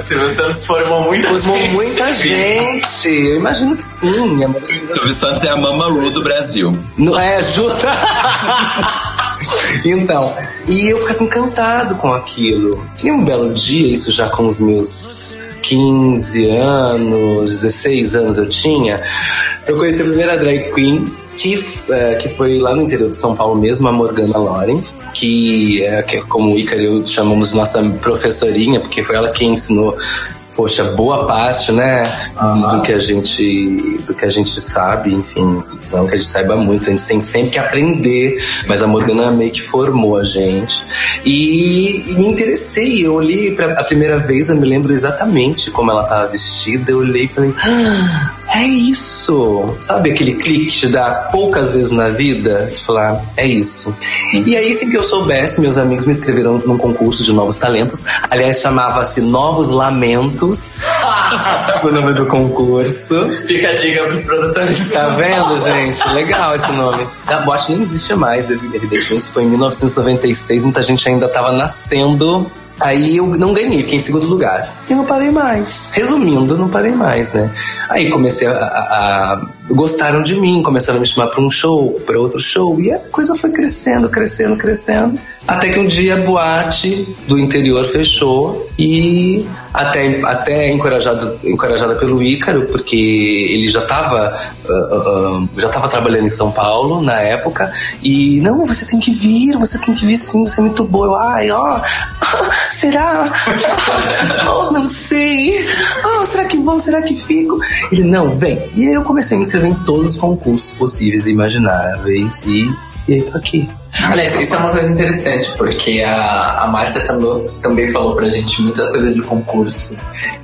Silvio Santos formou muita Formou gente. muita gente. Eu imagino que sim. É Silvio Santos é a Mama Ru do Brasil. Não é justo? então, e eu ficava encantado com aquilo. E um belo dia, isso já com os meus 15 anos, 16 anos eu tinha, eu conheci a primeira drag queen. Que, eh, que foi lá no interior de São Paulo mesmo, a Morgana Loren, que é que, como o Ícaro chamamos nossa professorinha, porque foi ela quem ensinou poxa, boa parte, né, do que a gente, do que a gente sabe, enfim, não que a gente saiba muito, a gente tem sempre que aprender, mas a Morgana meio que formou a gente. E, e me interessei, eu olhei pra, a primeira vez, eu me lembro exatamente como ela estava vestida, eu olhei e falei, ah, é isso! Sabe aquele clique que te dá poucas vezes na vida? De falar, é isso. E aí, sem que eu soubesse, meus amigos me inscreveram num concurso de novos talentos. Aliás, chamava-se Novos Lamentos. o nome do concurso. Fica a dica pros produtores. Tá vendo, gente? Legal esse nome. A boate nem existe mais, evidentemente. Isso foi em 1996, muita gente ainda tava nascendo. Aí eu não ganhei, fiquei em segundo lugar. E não parei mais. Resumindo, não parei mais, né? Aí comecei a. a- a- gostaram de mim, começaram a me chamar pra um show, pra outro show. E a coisa foi crescendo, crescendo, crescendo. Até que um dia a boate do interior fechou e até, até encorajado, encorajada pelo Ícaro, porque ele já estava já tava trabalhando em São Paulo na época. E não, você tem que vir, você tem que vir sim, você é muito boa. Eu, ai, ó, será? oh, não sei. Oh, será que vou? Será que fico? Ele, não, vem. E aí eu comecei a me inscrever em todos os concursos possíveis e imagináveis. E, e aí tô aqui. Aliás, isso é uma coisa interessante, porque a, a Márcia também, também falou pra gente muita coisa de concurso.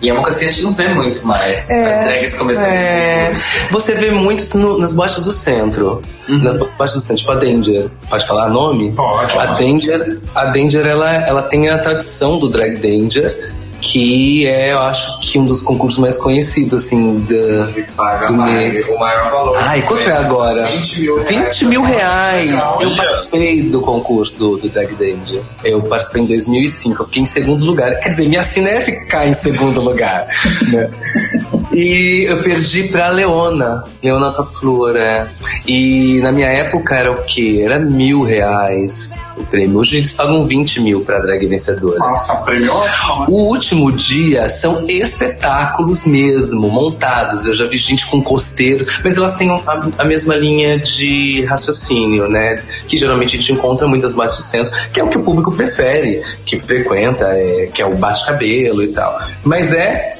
E é uma coisa que a gente não vê muito mais. As drags começando É, você vê muitos no- nas boates do centro. Nas boates do centro, tipo a Danger. Pode falar nome? Pode. A Danger, a Danger ela, ela tem a tradição do Drag Danger, que é, eu acho que um dos concursos mais conhecidos, assim, da, Paga do meio. o maior valor. Ai, quanto é agora? 20 mil reais. 20 mil reais. Legal. Eu participei do concurso do, do Drag Danger. Eu participei em 2005. Eu fiquei em segundo lugar. Quer dizer, minha sina é ficar em segundo lugar. né? E eu perdi pra Leona. Leona Flor, é. E na minha época era o quê? Era mil reais o prêmio. Hoje eles pagam 20 mil pra drag vencedora. Nossa, prêmio ótimo. O último dia são espetáculos mesmo, montados. Eu já vi gente com costeiro, mas elas têm a, a mesma linha de raciocínio, né? Que geralmente a gente encontra muitas bates de centro, que é o que o público prefere, que frequenta, é, que é o bate-cabelo e tal. Mas é,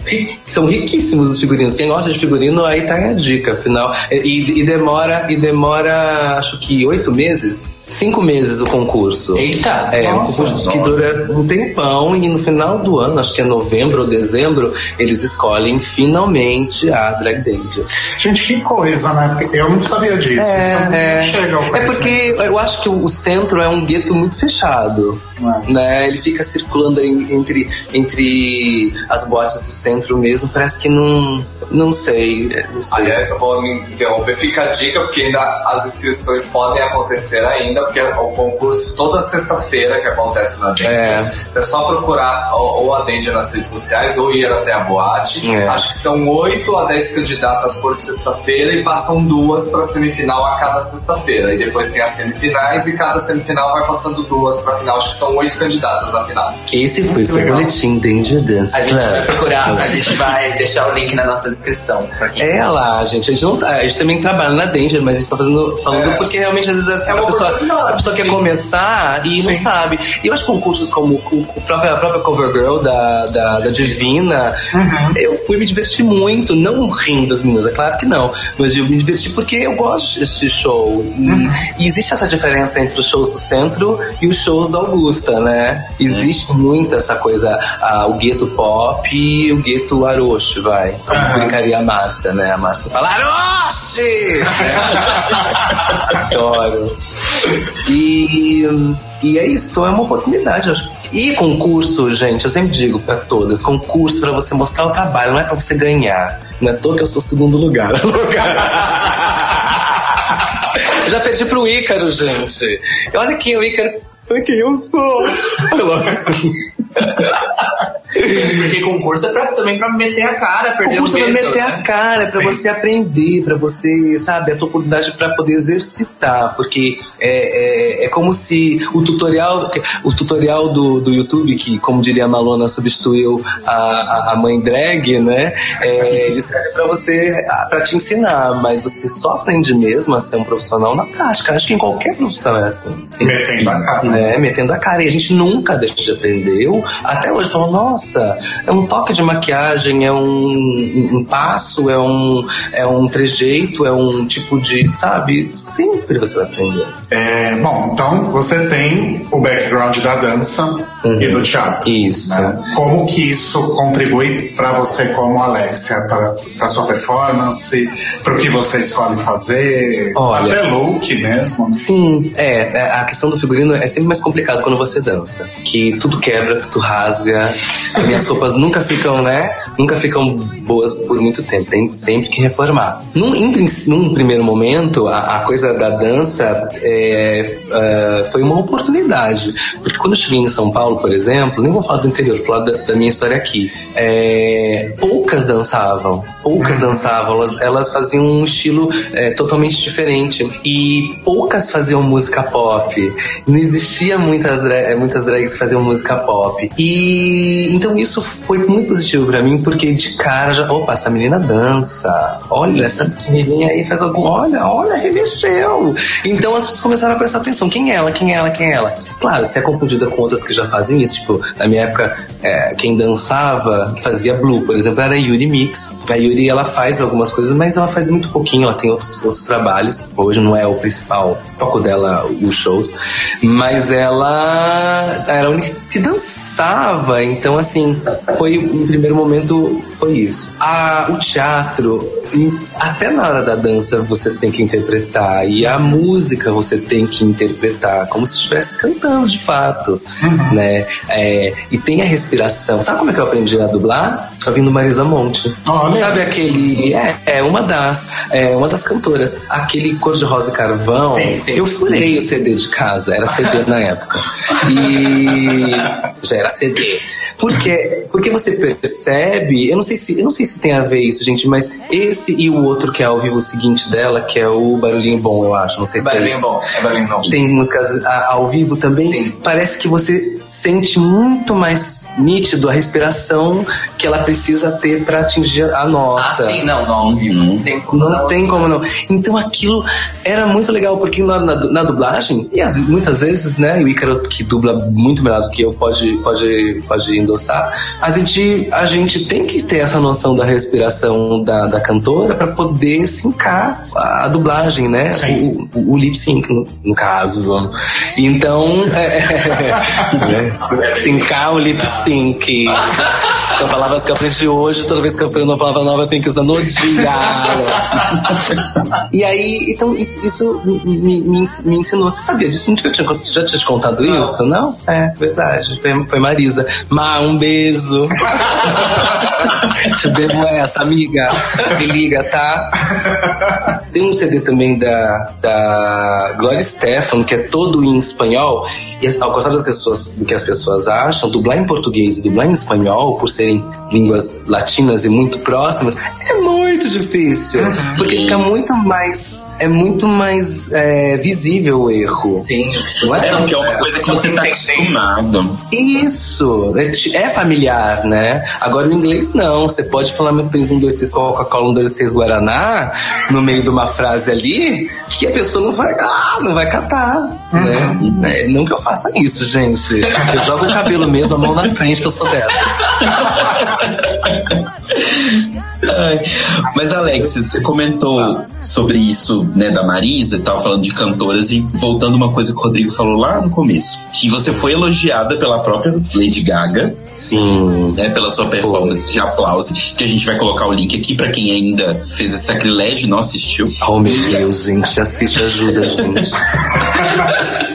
são riquíssimos os figurinos. Quem gosta de figurino, aí tá aí a dica, afinal. E, e demora, e demora, acho que oito meses, cinco meses o concurso. Eita! É, um Nossa, concurso que dura um tempão e no final do ano, acho que é novembro ou dezembro, eles escolhem finalmente a Drag Danger. Gente, que coisa, né? Eu não sabia disso. Isso É, não chega ao é porque eu acho que o centro é um gueto muito fechado. É. Né? Ele fica circulando entre, entre as boates do centro mesmo, parece que não. Não sei. Não sei. Aliás, eu vou me interromper, fica a dica, porque ainda as inscrições podem acontecer ainda, porque é o concurso toda sexta-feira que acontece na Danger. É. É. só procurar ou, ou a Danger nas redes sociais ou ir até a boate. É. Acho que são 8 a 10 candidatas por sexta-feira e passam duas para semifinal a cada sexta-feira. E depois tem as semifinais e cada semifinal vai passando duas para final. Acho que são oito candidatas na final. Esse foi o seu boletim Danger Dance A gente vai procurar, a gente vai deixar o link na nossa descrição. É lá, gente. A gente, não, tá- a gente também trabalha na Danger, mas a gente tá fazendo, falando É. porque realmente às vezes a, É uma pessoa, a pessoa quer começar e não Sim. sabe. E eu acho que concursos como o, o próprio, a própria Cover Girl da, da, da Divina, Uhum. eu fui me divertir muito. Não rindo das meninas, é claro que não. Mas eu me diverti porque eu gosto desse show. E, Uhum. e existe essa diferença entre os shows do centro e os shows da Augusta, né? Existe muito essa coisa, ah, o gueto pop e o gueto aroche, vai. Como brincaria a Márcia, né? A Márcia fala, aroche! Adoro. E, e é isso, então é uma oportunidade, acho. E concurso, gente, eu sempre digo pra todas, concurso pra você mostrar o trabalho, não é pra você ganhar. Não é à toa que eu sou segundo lugar. Já perdi pro Ícaro, gente. Olha quem é o Ícaro. Olha quem eu sou. Porque concurso é pra, também pra meter a cara, perder concurso o é pra medo, meter né? a cara, é pra Sim. você aprender, pra você, sabe, a tua oportunidade pra poder exercitar, porque é, é, é como se o tutorial, o tutorial do, do YouTube, que como diria a Malona, substituiu a, a, a mãe drag, né? É, ele serve pra você, pra te ensinar, mas você só aprende mesmo a ser um profissional na prática. Acho que em qualquer profissão é assim. Sim. Metendo a cara. Né, metendo a cara. E a gente nunca deixa de aprender. Eu, até hoje, falo, nossa, é um toque de maquiagem, é um, um- passo, é um, é um trejeito, é um tipo de. Sabe? Sempre você vai aprender. É, bom, então você tem o background da dança e do teatro. Uhum. Isso. né? Como que isso contribui para você como Alexia, para sua performance, para o que você escolhe fazer, Olha. até look mesmo. Sim, é, é, a questão do figurino é sempre mais complicado quando você dança. Que tudo quebra, tudo rasga. As minhas roupas nunca ficam, né? Nunca ficam boas por muito tempo. Tem sempre que reformar. Num, em num primeiro momento, a, a coisa da dança é, é, foi uma oportunidade. Porque quando eu cheguei em São Paulo, por exemplo, nem vou falar do interior, vou falar da, da minha história aqui. É, poucas dançavam. Poucas dançavam, elas, elas faziam um estilo é, totalmente diferente. E poucas faziam música pop. Não existia muitas, é, muitas drags que faziam música pop. E então isso foi muito positivo pra mim, porque de cara já. Opa, essa menina dança. Olha, essa menininha aí faz algum. Olha, olha, remexeu. Então as pessoas começaram a prestar atenção. Quem é ela? Quem é ela? Quem é ela? Claro, se é confundida com outras que já faziam isso, tipo, na minha época, é, quem dançava, fazia blue, por exemplo, era a Yuri Mix. A Yuri, ela faz algumas coisas, mas ela faz muito pouquinho, ela tem outros, outros trabalhos. Hoje não é o principal foco dela, os shows. Mas ela era a única que dançava. Então, assim, foi, no primeiro momento, foi isso. A, o teatro, até na hora da dança, você tem que interpretar. E a música você tem que interpretar, como se estivesse cantando de fato. Né? É, e tem a respiração. Sabe como é que eu aprendi a dublar? Ouvindo Marisa Monte. Olha. Sabe aquele. É, é uma das. É, uma das cantoras. Aquele Cor de Rosa e Carvão. Sim, sim. Eu furei o CD de casa, era CD na época. E já era CD. Por quê? Porque você percebe, eu não sei se, eu não sei se tem a ver isso, gente, mas esse e o outro que é ao vivo seguinte dela, que é o Barulhinho Bom, eu acho, não sei se é Barulhinho isso. bom, é barulhinho bom. Tem músicas ao vivo também. Sim. Parece que você sente muito mais nítido a respiração que ela precisa ter pra atingir a nota. Ah, sim, não, não, ao vivo. Não tem como Não tem como não. Então aquilo era muito legal, porque na, na, na dublagem, e as- muitas vezes, né, o Ícaro, que dubla muito melhor do que eu, pode, pode, pode endossar, a gente, a gente tem que ter essa noção da respiração da, da cantora para poder sincar a, a dublagem, né? Sim. O, o, o lip sync, no, no caso. Então, é, é, sincar o lip sync. São palavras que eu aprendi hoje, toda vez que eu aprendo uma palavra nova eu tenho que usar no dia. e aí, então, isso, isso me, me, me ensinou. Você sabia disso? Não tinha, já tinha te contado isso? Não? É, verdade. Foi, foi Marisa. Ma, um beijo. te devo essa, amiga. Me liga, tá? Tem um CD também da, da Gloria Stefan, que é todo em espanhol. E ao contrário das pessoas, do que as pessoas acham, dublar em português e dublar em espanhol, por serem línguas latinas e muito próximas, é muito difícil. Porque fica muito mais é muito mais é, visível o erro. Sim, não É porque é uma coisa que você tá acostumado. Isso, é, é familiar, né? Agora o inglês não. Você pode falar meu país um, dois, três, Coca-Cola, um, dois, três, Guaraná, no meio de uma frase ali, que a pessoa não vai, ah, não vai catar, né? É, não que eu faça isso, gente. Eu jogo o cabelo mesmo, a mão na frente, que eu sou dessa. Mas Alex, você comentou sobre isso, né, da Marisa e tal, falando de cantoras e voltando uma coisa que o Rodrigo falou lá no começo, que você foi elogiada pela própria Lady Gaga, Sim. né, pela sua performance de aplauso, que a gente vai colocar o link aqui pra quem ainda fez esse sacrilégio e não assistiu. Oh meu Deus, gente, assiste ajuda, gente.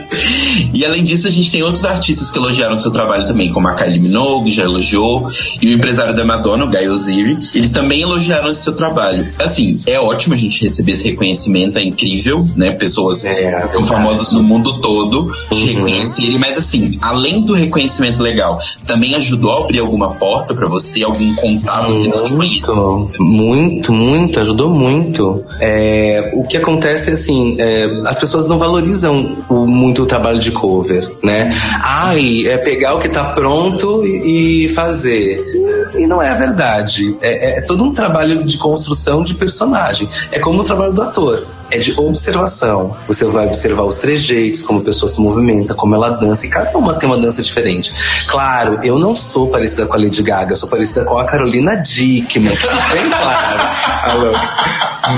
E além disso, a gente tem outros artistas que elogiaram seu trabalho também, como a Kylie Minogue, já elogiou, e o empresário da Madonna, o Guy Oziri, eles também elogiaram seu trabalho. Assim, é ótimo a gente receber esse reconhecimento, é incrível, né? Pessoas É, são verdade. famosas no mundo todo de reconhecerem, mas assim, além do reconhecimento legal, também ajudou a abrir alguma porta pra você, algum contato que não te conhecia? Muito, muito, muito, ajudou muito. É, o que acontece é assim, é, as pessoas não valorizam o- muito o trabalho de cover, né? Ai, é pegar o que tá pronto e, e fazer. E não é a verdade. É, é todo um trabalho de construção de personagem. É como o trabalho do ator. É de observação. Você vai observar os trejeitos, como a pessoa se movimenta, como ela dança, e cada uma tem uma dança diferente. Claro, eu não sou parecida com a Lady Gaga, eu sou parecida com a Carolina Dickman. Bem claro.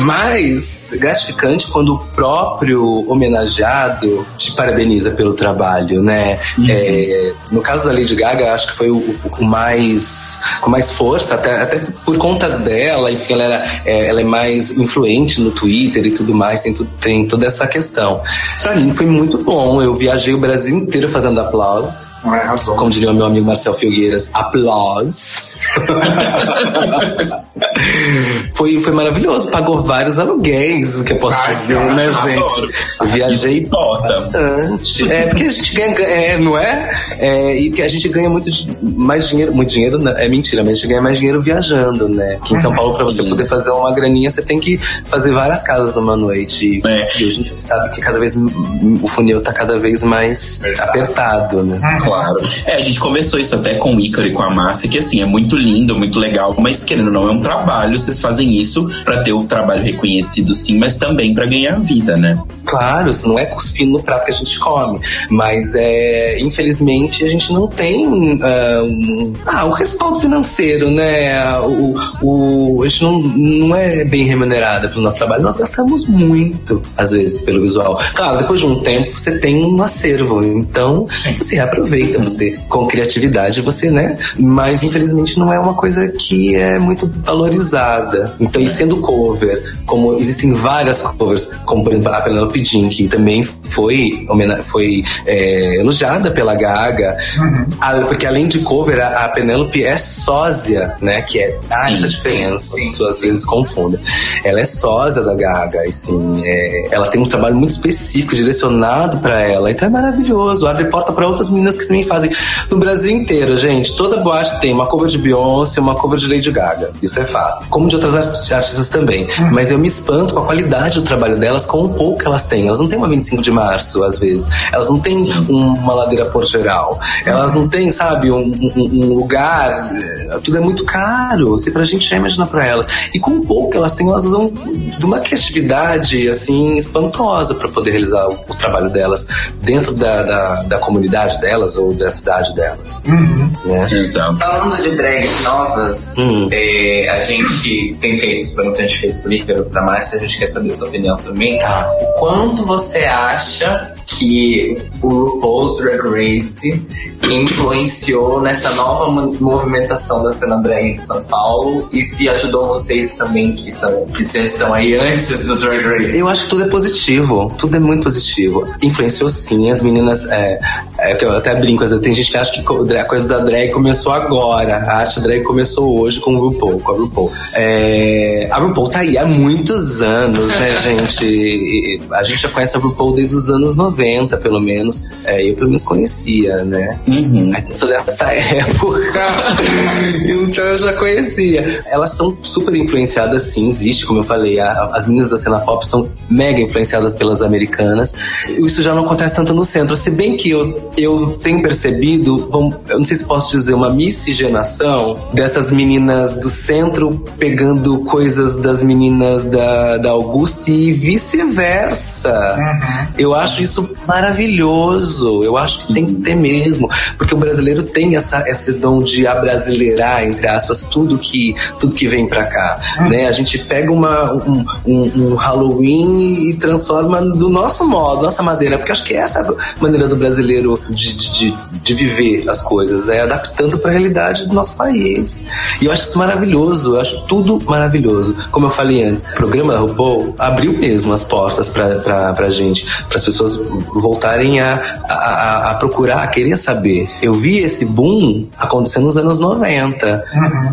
Mas gratificante quando o próprio homenageado te parabeniza pelo trabalho, né? É, no caso da Lady Gaga, acho que foi o, o- mais com mais força, até, até por conta dela, enfim, ela, era- é, ela é mais influente no Twitter e tudo mais, tem, tem toda essa questão. Pra mim foi muito bom, eu viajei o Brasil inteiro fazendo aplausos. Arrasou. Como diria o meu amigo Marcel Filgueiras, aplausos. foi, foi maravilhoso, pagou vários aluguéis, que eu posso Ai, dizer, né, gente? Eu viajei bastante. É, porque a gente ganha, é, não é? É, E que a gente ganha muito mais dinheiro, muito dinheiro, né? é mentira, mas a gente ganha mais dinheiro viajando, né? Aqui em São Paulo, pra você poder fazer uma graninha, você tem que fazer várias casas numa noite. É. E hoje a gente sabe que cada vez o funil tá cada vez mais apertado, né? Claro. É, a gente conversou isso até com o Ícaro e com a Márcia, que assim, é muito lindo, muito legal, mas querendo ou não, é um trabalho, vocês fazem isso pra ter o trabalho reconhecido sim, mas também pra ganhar vida, né? Claro, isso não é cuspindo no prato que a gente come, mas é, infelizmente a gente não tem ah, um, ah, o respaldo financeiro, né? O, o, a gente não, não é bem remunerada pelo nosso trabalho, nós gastamos muito, às vezes, pelo visual. Claro, depois de um tempo você tem um acervo, então você reaproveita, você com criatividade, você, né? Mas infelizmente não é uma coisa que é muito valorizada. Então, e sendo cover, como existem várias covers, como por exemplo a Penelope Jean, que também foi, foi é, elogiada pela Gaga, A- porque além de cover, a, a Penelope é sósia, né? Que é ah, Sim, essa sim, diferença, as pessoas às vezes confundem. Ela é sósia da Gaga, e sim, é, ela tem um trabalho muito específico, direcionado pra ela, então é maravilhoso, abre porta pra outras meninas que também fazem no Brasil inteiro, gente. Toda boate tem uma cover de Beyoncé, uma cover de Lady Gaga, isso é fato. Como de outras art- artistas também. Mas eu me espanto com a qualidade do trabalho delas, com o pouco que elas têm. Elas não têm uma 25 de março, às vezes. Elas não têm um- uma ladeira por geral. Elas não têm, sabe, um, um- um lugar. eh, Tudo é muito caro. Se pra gente já imagina pra elas. E com o pouco que elas têm, elas usam de uma criatividade, assim, espantosa pra poder realizar o, o trabalho delas dentro da, da, da comunidade delas ou da cidade delas. Né? Exato. Falando de drags novas, Hum. eh, a gente tem feito a gente fez Ícaro, pra Márcia, a gente quer saber a sua opinião também. Tá. O quanto você acha que o RuPaul's Drag Race influenciou nessa nova mo- movimentação da cena drag de São Paulo e se ajudou vocês também que, são, que já estão aí antes do Drag Race? Eu acho que tudo é positivo, tudo é muito positivo. Influenciou sim, as meninas. é, É eu até brinco, às vezes tem gente que acha que a coisa da drag começou agora. A arte drag começou hoje com o RuPaul, com a RuPaul. É, a RuPaul tá aí há muitos anos, né, gente? A gente já conhece a RuPaul desde os anos 90, pelo menos. É, eu pelo menos conhecia, né? Uhum. Eu sou dessa época. então eu já conhecia. Elas são super influenciadas, sim, existe, como eu falei. a- as meninas da cena pop são mega influenciadas pelas americanas. Isso já não acontece tanto no centro. Se bem que eu, eu tenho percebido, vamos- eu não sei se posso dizer, uma miscigenação dessas meninas do centro pegando coisas das meninas da, da Augusta e vice-versa. Eu acho isso maravilhoso. Eu acho que tem que ter mesmo. Porque o brasileiro tem essa, esse dom de abrasileirar, entre aspas, tudo que, tudo que vem pra cá. Né? A gente pega uma, um, um- um Halloween e transforma do nosso modo, nossa maneira. Porque acho que essa é a maneira do brasileiro de, de, de, viver as coisas, né? Adaptando pra realidade do nosso país. E eu acho isso maravilhoso. Eu acho tudo maravilhoso. Como eu falei antes, o programa da RuPaul abriu mesmo as portas pra, pra, pra gente, para as pessoas voltarem a, a, a- procurar, a querer saber. Eu vi esse boom acontecendo nos anos 90,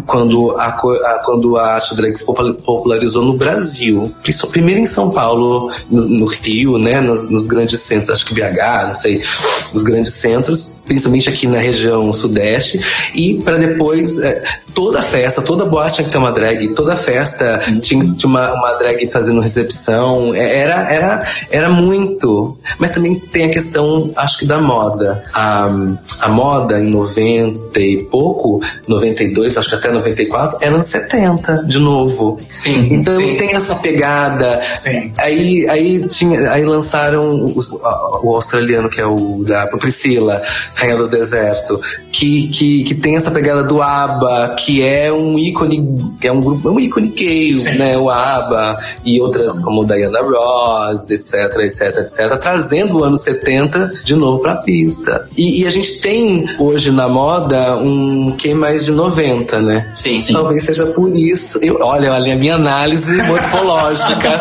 quando, a, a- quando a arte drag se popula- popularizou no Brasil. Primeiro em São Paulo, no, no Rio, né, nos, nos grandes centros, acho que BH, não sei, nos grandes centros, principalmente aqui na região sudeste, e para depois é, toda festa, toda boate tinha que ter uma drag, toda festa tinha, tinha uma, uma drag fazendo recepção, É, era, era, era muito. Mas também tem a questão, acho que da moda. A, a moda em 90 e pouco, 92, acho que até 94, era anos 70, de novo. Sim, Então sim. tem essa pegada. Sim. Aí, aí, tinha, aí lançaram os- o australiano, que é o da Priscila, Rainha do Deserto, que, que, que tem essa pegada do ABBA, que é um ícone, que é um grupo, é um ícone gay, né? O ABBA e outras como Diana Ross, etc, etc, etc, trazendo o ano 70 de novo pra pista. E, e a gente tem hoje na moda um que mais de 90, né? Sim, sim. Talvez seja por isso. Eu, olha, olha a minha análise morfológica.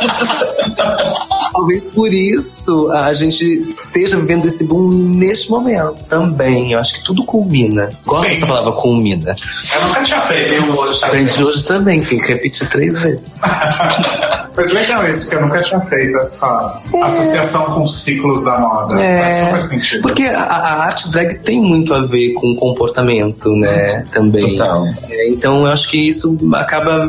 Talvez por isso a gente esteja vivendo esse boom neste momento também. Eu acho que tudo culmina. Gosto dessa palavra culmina. Eu nunca tinha feito hoje. Aprendi hoje também, tem que repetir três vezes. Mas legal isso, porque eu nunca tinha feito essa associação com os ciclos da moda. Faz super sentido. É. Porque a, a arte drag tem muito a ver com comportamento, né? Também. Total. É, então eu acho que isso acaba,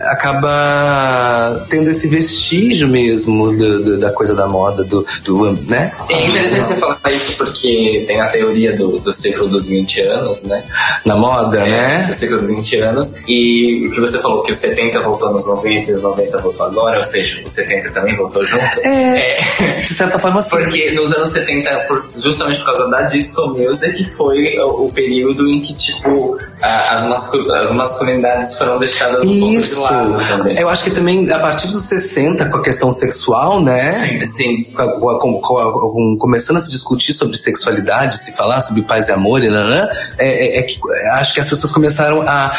acaba tendo esse vestígio mesmo do- do- da coisa da moda, do, do né? É interessante você falar isso porque tem a teoria do, do ciclo dos 20 anos, né? Na moda, É, né? do ciclo dos 20 anos. E o que você falou, que os 70 voltou nos 90 e os 90 voltou agora, ou seja, os 70 também voltou junto. É, de certa forma sim. Porque nos anos 70, por- justamente por causa da disco music, foi o, período em que, tipo, a- as, mascu- as masculinidades foram deixadas um pouco de Isso. lado também. Eu acho que também a partir dos 60, com a questão sexual, né? Sim. A- com com- com começando a se discutir sobre sexualidade, se falar sobre paz e amor, e nanã, é, é- é que acho que as pessoas começaram a,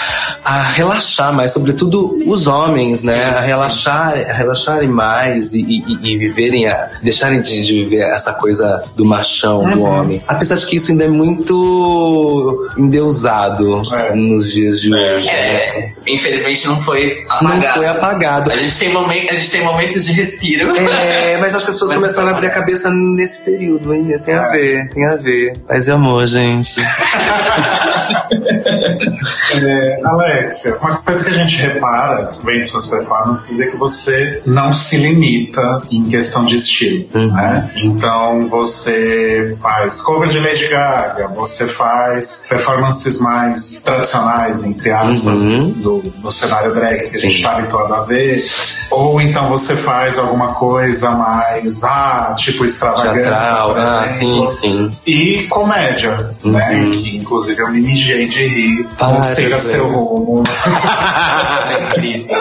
a relaxar mais, sobretudo os homens, né? a relaxar, relaxarem mais e, e- e viverem, a, deixarem de, de viver essa coisa do machão, do homem. Apesar de que isso ainda é muito endeusado É. nos dias de hoje. né? É, infelizmente não foi Não apagado. foi apagado. A gente, tem momen- a gente tem momentos de respiro. É, mas acho que as pessoas Mas começaram a abrir a cabeça nesse período, hein? Isso tem a ver, tem a ver. Paz e amor, gente. É, Alexia, uma coisa que a gente repara vendo suas performances é que você não se limita em questão de estilo, né? Então você faz cover de Lady Gaga, você faz performances mais tradicionais, entre aspas, do, do cenário drag que a gente está habituado a ver, ou então você faz alguma coisa mais, ah, tipo extravagância, Teatral, ah, sim, sim. E comédia, né? Que inclusive eu me mijei de Várias Consiga seu rumo. É incrível.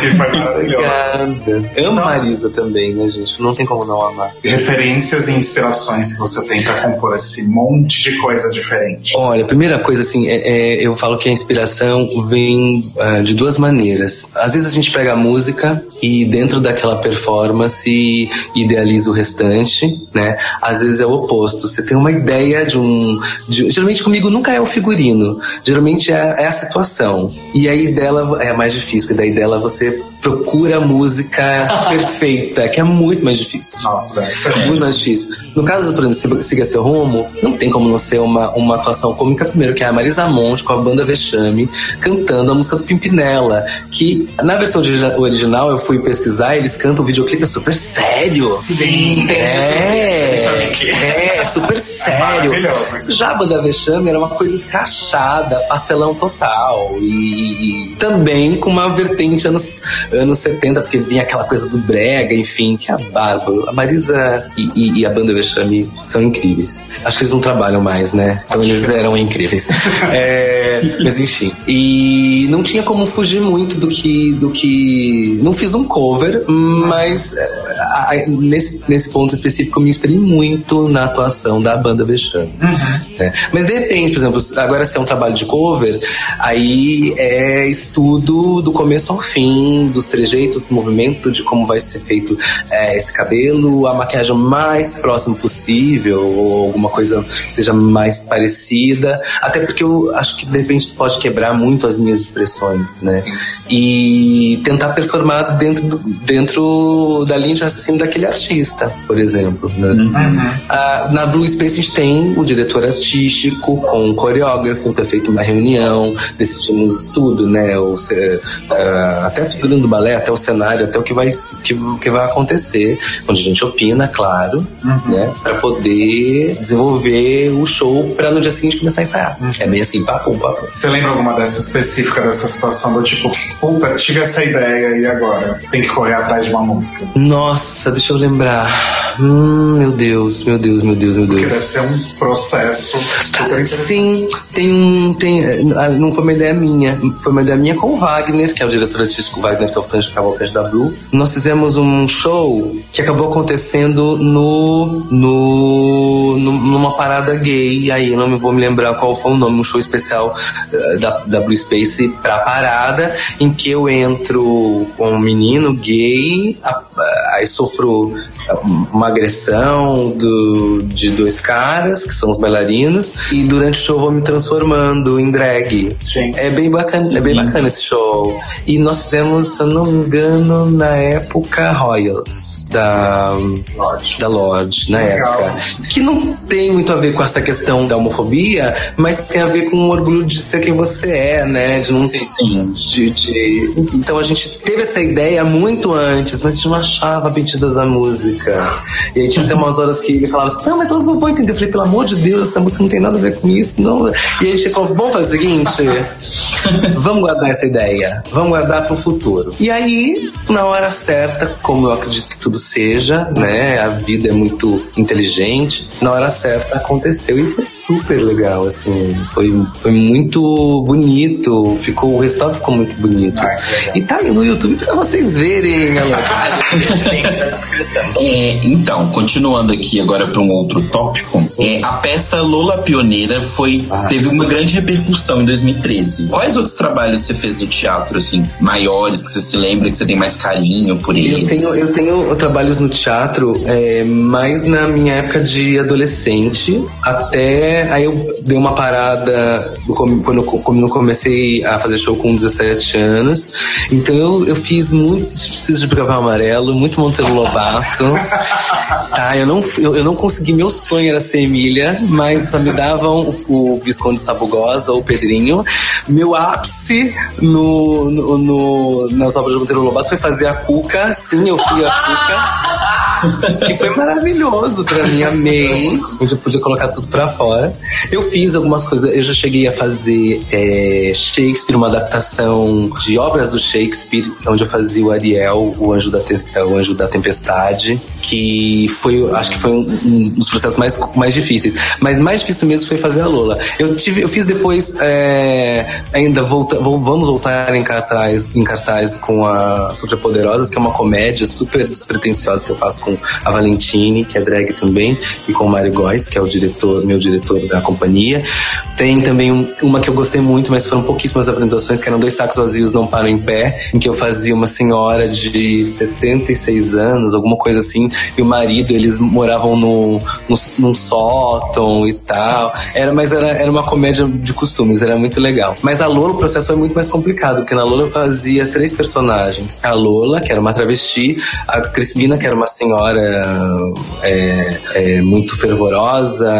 que foi maravilhoso. Obrigada. Amo Marisa também, né, gente? Não tem como não amar. Referências e inspirações que você tem pra compor esse monte de coisa diferente. Olha, a primeira coisa, assim, é, é, eu falo que a inspiração vem ah, de duas maneiras. Às vezes a gente pega a música e dentro daquela performance idealiza o restante, né? Às vezes é o oposto. Você tem uma ideia de um. de- geralmente comigo nunca é o figurino, geralmente é, é a situação. E aí dela é mais difícil, porque daí dela você procura a música perfeita, que é muito mais difícil. Nossa. É muito mais difícil. No caso, por exemplo, Siga Seu Rumo, não tem como não ser uma, uma atuação cômica, primeiro, que é a Marisa Monte com a banda Vexame, cantando a música do Pimpinela, que na versão origi- original eu fui pesquisar, eles cantam o videoclipe é super sério. Sim, É, aqui. é, super sério. Maravilhoso. Já a banda Vexame era uma coisa escrachada, pastelão total. E, e também com uma vertente anos, anos 70, porque vinha aquela coisa do brega, enfim, que é bárbaro. A Marisa e, e- e a banda Vexame são incríveis. Acho que eles não trabalham mais, né? Então eles eram incríveis. É, mas enfim. E não tinha como fugir muito do que. Do que não fiz um cover, mas é, a- a- nesse, nesse ponto específico eu me inspirei muito na atuação da banda Vexame. né? Mas depende, por exemplo, agora se é um trabalho de cover, aí é estudo do começo ao fim, dos trejeitos, do movimento, de como vai ser feito é, esse cabelo, a maquiagem mais próximo possível, ou alguma coisa que seja mais parecida. Até porque eu acho que de repente pode quebrar muito as minhas expressões, né? E tentar performar dentro, do- dentro da linha de raciocínio daquele artista, por exemplo. Né? Ah, na Blue Space a gente tem o diretor artístico com o coreógrafo, que é feito uma reunião, decidimos tudo, né? O, ce- ah, até a figurino do balé, até o cenário, até o que vai, que, que vai acontecer, onde a gente opina, claro, né? Pra poder desenvolver o show pra no dia seguinte começar a ensaiar. É bem assim, papo, papo. Você lembra alguma dessa específica dessa situação do tipo, puta, tive essa ideia e agora? Tem que correr atrás de uma música. Nossa, deixa eu lembrar. Hum, meu Deus, meu Deus, meu Deus, meu Porque deve Deus. ser um processo super interessante. Sim, tem um. Tem, ah, não foi uma ideia minha, foi uma ideia minha com o Wagner, que é o diretor artístico Wagner Caltante Cavalcante da Blue. Nós fizemos um show que acabou acontecendo no, no, numa parada gay. Aí eu não me vou me lembrar qual foi o nome, um show especial eh, da, da Blue Space pra parada, em que eu entro com um menino gay, aí sofro uma agressão do, de dois caras, que são os bailarinos, e durante o show eu vou me transformando em drag. Sim. É bem bacana, é bem bacana esse show. E nós fizemos, se eu não me engano, na época Royals, da Lorde. da Lorde, na Legal. época. Que não tem muito a ver com essa questão da homofobia, mas tem a ver com o orgulho de ser quem você é, né? De não Sim. Sim. de, de- Então a gente teve essa ideia muito antes, mas a gente não achava a pedida da música. E aí tinha até umas horas que ele falava assim: não, mas elas não vão entender. Eu falei, pelo amor de Deus, essa música não tem nada a ver com isso. Não. E aí a gente falou: vamos fazer o seguinte: vamos guardar essa ideia, vamos guardar para o futuro. E aí, na hora certa, como eu acredito que tudo seja, né? A vida é muito inteligente, na hora certa aconteceu e foi super legal, assim. Foi, foi muito bonito, ficou, o resultado ficou muito bonito. Ah, e tá aí no YouTube pra vocês verem, Alan. Ah, gente, esse link na descrição. É, então, continuando aqui agora para um outro tópico, é, a peça Lola Pioneira foi teve uma grande repercussão em 2013. Quais outros trabalhos você fez no teatro, assim, maiores, que você se lembra, que você tem mais carinho por Eu eles? tenho, eu tenho trabalhos no teatro é, mais na minha época de adolescente, até aí eu dei uma parada quando, eu quando eu comecei a fazer show com 17 anos. Então eu, eu fiz muitos Preciso de Amarelo, muito Monteiro Lobato. tá, eu não, eu, eu não consegui, meu sonho era ser Emília, mas só me davam o, o Visconde Sabugosa ou o Pedrinho. Meu ápice no, no, no- nas obras de Monteiro Lobato foi fazer a Cuca. Sim, eu fui a Cuca. Que foi maravilhoso pra mim, amei. Eu podia colocar tudo pra fora. Eu fiz algumas coisas, eu já cheguei a fazer é, Shakespeare, uma adaptação de obras do Shakespeare, onde eu fazia o Ariel, o Anjo da, Te- o Anjo da Tempestade, que foi, acho que foi um, um dos processos mais, mais difíceis. Mas mais difícil mesmo foi fazer a Lola. Eu, tive, eu fiz depois, é, ainda volta, vol- vamos voltar em cartaz, em cartaz com a Superpoderosas, que é uma comédia super despretensiosa que eu faço com a Valentine, que é drag também, e com o Mário Góes, que é o diretor, meu diretor da companhia. Tem também um- uma que eu gostei muito, mas foram pouquíssimas apresentações, que eram Dois Sacos Vazios Não Param em Pé, em que eu fazia uma senhora de 76 anos, alguma coisa assim, e o marido, eles moravam no, no, num sótão e tal. Era, mas era, era uma comédia de costumes, era muito legal. Mas a Lola, o processo foi muito mais complicado, porque na Lola eu fazia três personagens. A Lola, que era uma travesti, a Crispina, que era uma senhora é, é, muito fervorosa,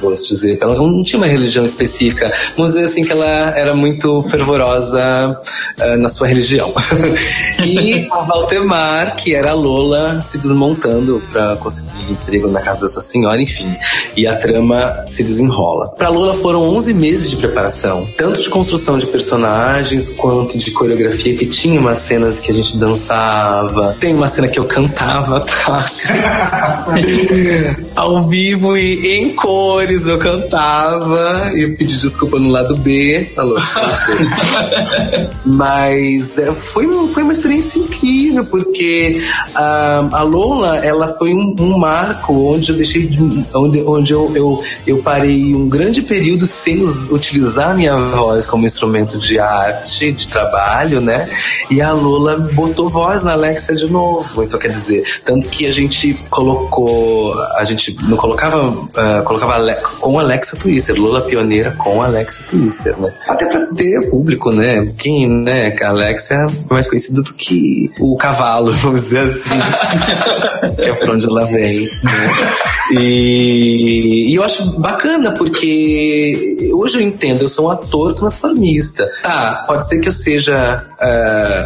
vou dizer, ela não tinha uma religião específica, vamos dizer assim que ela era muito fervorosa eh, na sua religião. e a Valdemar, que era a Lola se desmontando para conseguir emprego na casa dessa senhora, enfim. E a trama se desenrola. Pra Lola foram 11 meses de preparação, tanto de construção de personagens quanto de coreografia, que tinha umas cenas que a gente dançava, tem uma cena que eu cantava, Ao vivo e em cores eu cantava e pedi desculpa no lado B. Alô. Mas é, foi, foi uma experiência incrível, porque ah, a Lola, ela foi um, um marco onde eu deixei de, onde, onde eu, eu, eu parei um grande período sem us- utilizar minha voz como instrumento de arte, de trabalho, né? E a Lola botou voz na Alexa de novo. Então, quer dizer, tanto que a gente colocou, a gente não colocava, ah, colocava Ale- com Alexa Twister, Lola pioneira com Alexa Twister, né? Até pra ter público, né? Quem, né? A Alexa é mais conhecida do que o cavalo, vamos dizer assim. que é por onde ela vem, né? E, e eu acho bacana, porque hoje eu entendo, eu sou um ator transformista. Tá, pode ser que eu seja.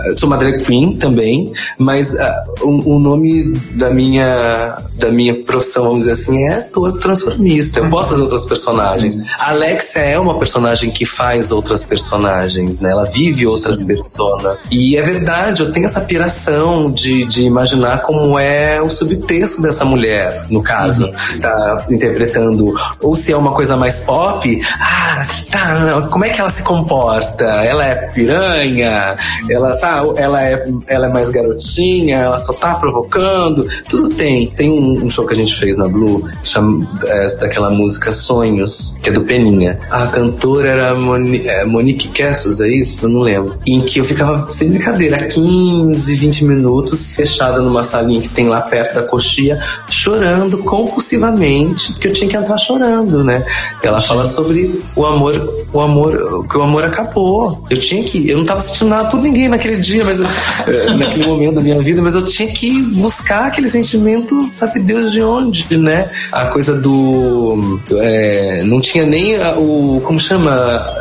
Eu sou uma drag queen também, mas ah, o, o nome da minha, da minha profissão, vamos dizer assim, é ator transformista. Eu posso fazer outras personagens. A Alexia é uma personagem que faz outras personagens, né? Ela vive outras personas. E é verdade, eu tenho essa piração de, de imaginar como é o subtexto dessa mulher, no caso, tá interpretando. Ou se é uma coisa mais pop, ah, tá, como é que ela se comporta? Ela é piranha, ela, sabe, ela é, ela é mais garotinha, ela só tá provocando. Tudo tem. Tem um, um show que a gente fez na Blue, chama, é, daquela música Sonhos, que é do Peninha. A cantora era Moni, é, Monique Kessos, é isso? Eu não lembro. Em que eu ficava, sem brincadeira, 15, 20 minutos, fechada numa salinha que tem lá perto da coxia, chorando compulsivamente, porque eu tinha que entrar chorando, né? Ela fala sobre o amor, o amor, que o amor acabou. Eu tinha que, eu não tava sentindo nada por ninguém naquele dia, mas eu- naquele momento da minha vida, mas eu tinha que buscar aquele sentimento, sabe Deus de onde, né? A coisa do, é, não tinha nem o, como chama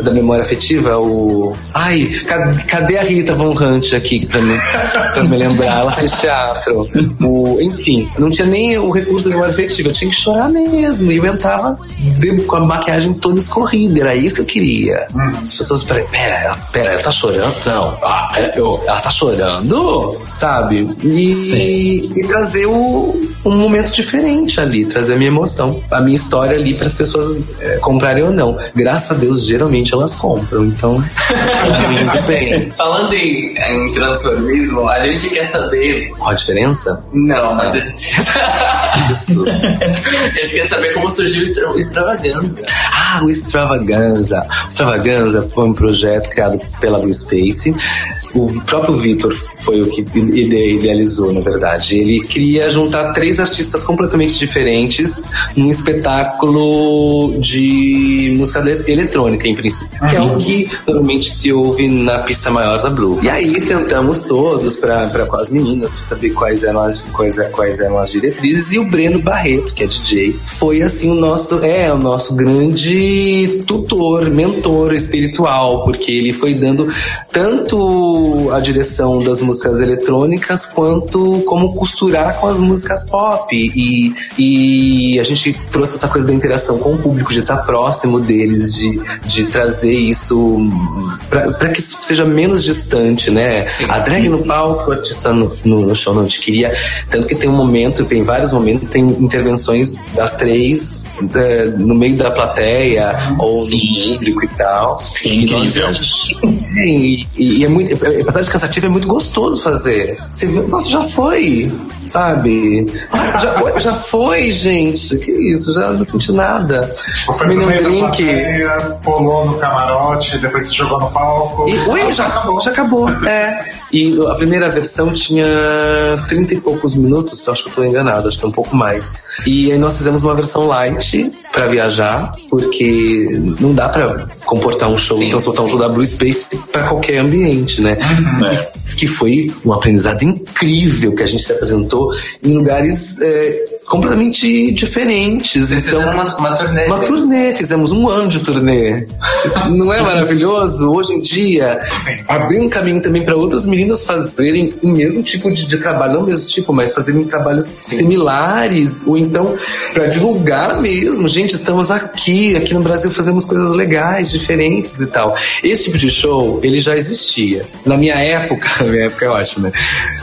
da memória afetiva, o, ai, cadê, a Rita Von Hunt aqui pra me, pra me lembrar? Ela fez teatro. O, enfim, não tinha nem o recurso da memória afetiva, eu tinha que chorar mesmo. E eu entrava com a maquiagem toda escorrida, era isso que eu queria. As pessoas, pera, pera, ela- pera, ela tá chorando? Não, ah, eu- ela tá chorando? Sabe? E, e trazer o, um momento diferente ali, trazer a minha emoção, a minha história ali para as pessoas é, comprarem ou não. Graças a Deus, geralmente elas compram, então. muito bem. Falando em, em transformismo, a gente quer saber. Qual a diferença? Não, mas a gente quer Que susto. A gente quer saber como surgiu o extra- o extravaganza. Ah, o Extravaganza. O Extravaganza foi um projeto criado pela Blue Space. O próprio Vitor foi o que ide- idealizou, na verdade. Ele queria juntar três artistas completamente diferentes num espetáculo de música ele- eletrônica, em princípio, que é o que normalmente se ouve na pista maior da Blue. E aí sentamos todos para com as meninas para saber quais eram as quais, quais eram as diretrizes e o Breno Barreto, que é DJ, foi assim o nosso é o nosso grande tutor, mentor espiritual, porque ele foi dando tanto a direção das, músicas eletrônicas quanto como costurar com as músicas pop. E, e a gente trouxe essa coisa da interação com o público, de estar próximo deles, de, de trazer isso para que isso seja menos distante, né? A drag no palco, o artista no, no, no show não te queria. Tanto que tem um momento, tem vários momentos, tem intervenções das três é, no meio da plateia ou no público e tal. É incrível. E, e, e é muito, apesar de cansativo, é muito gostoso fazer. Você vê, nossa, já foi, sabe? Já, já foi, gente. Que isso, já não senti nada. Foi Me no meio da lembrei que. plateia, pulou no camarote, depois se jogou no palco. E, ui, já acabou. Já acabou, é. E a primeira versão tinha 30 e poucos minutos, acho que eu tô enganado, acho que é um pouco mais. E aí nós fizemos uma versão light pra viajar, porque não dá pra comportar um show, transportar um show da Blue Space pra qualquer ambiente, né? Que foi um aprendizado incrível que a gente se apresentou em lugares é, completamente diferentes. Vocês então, fizeram uma, uma turnê. uma turnê, fizemos um ano de turnê. Não é maravilhoso? Hoje em dia, abrir um caminho também para outras meninas fazerem o mesmo tipo de, de trabalho, não o mesmo tipo, mas fazerem trabalhos similares, ou então para divulgar mesmo. Gente, estamos aqui, aqui no Brasil fazemos coisas legais, diferentes e tal. Esse tipo de show, ele já existia. Na minha época, na minha época é né?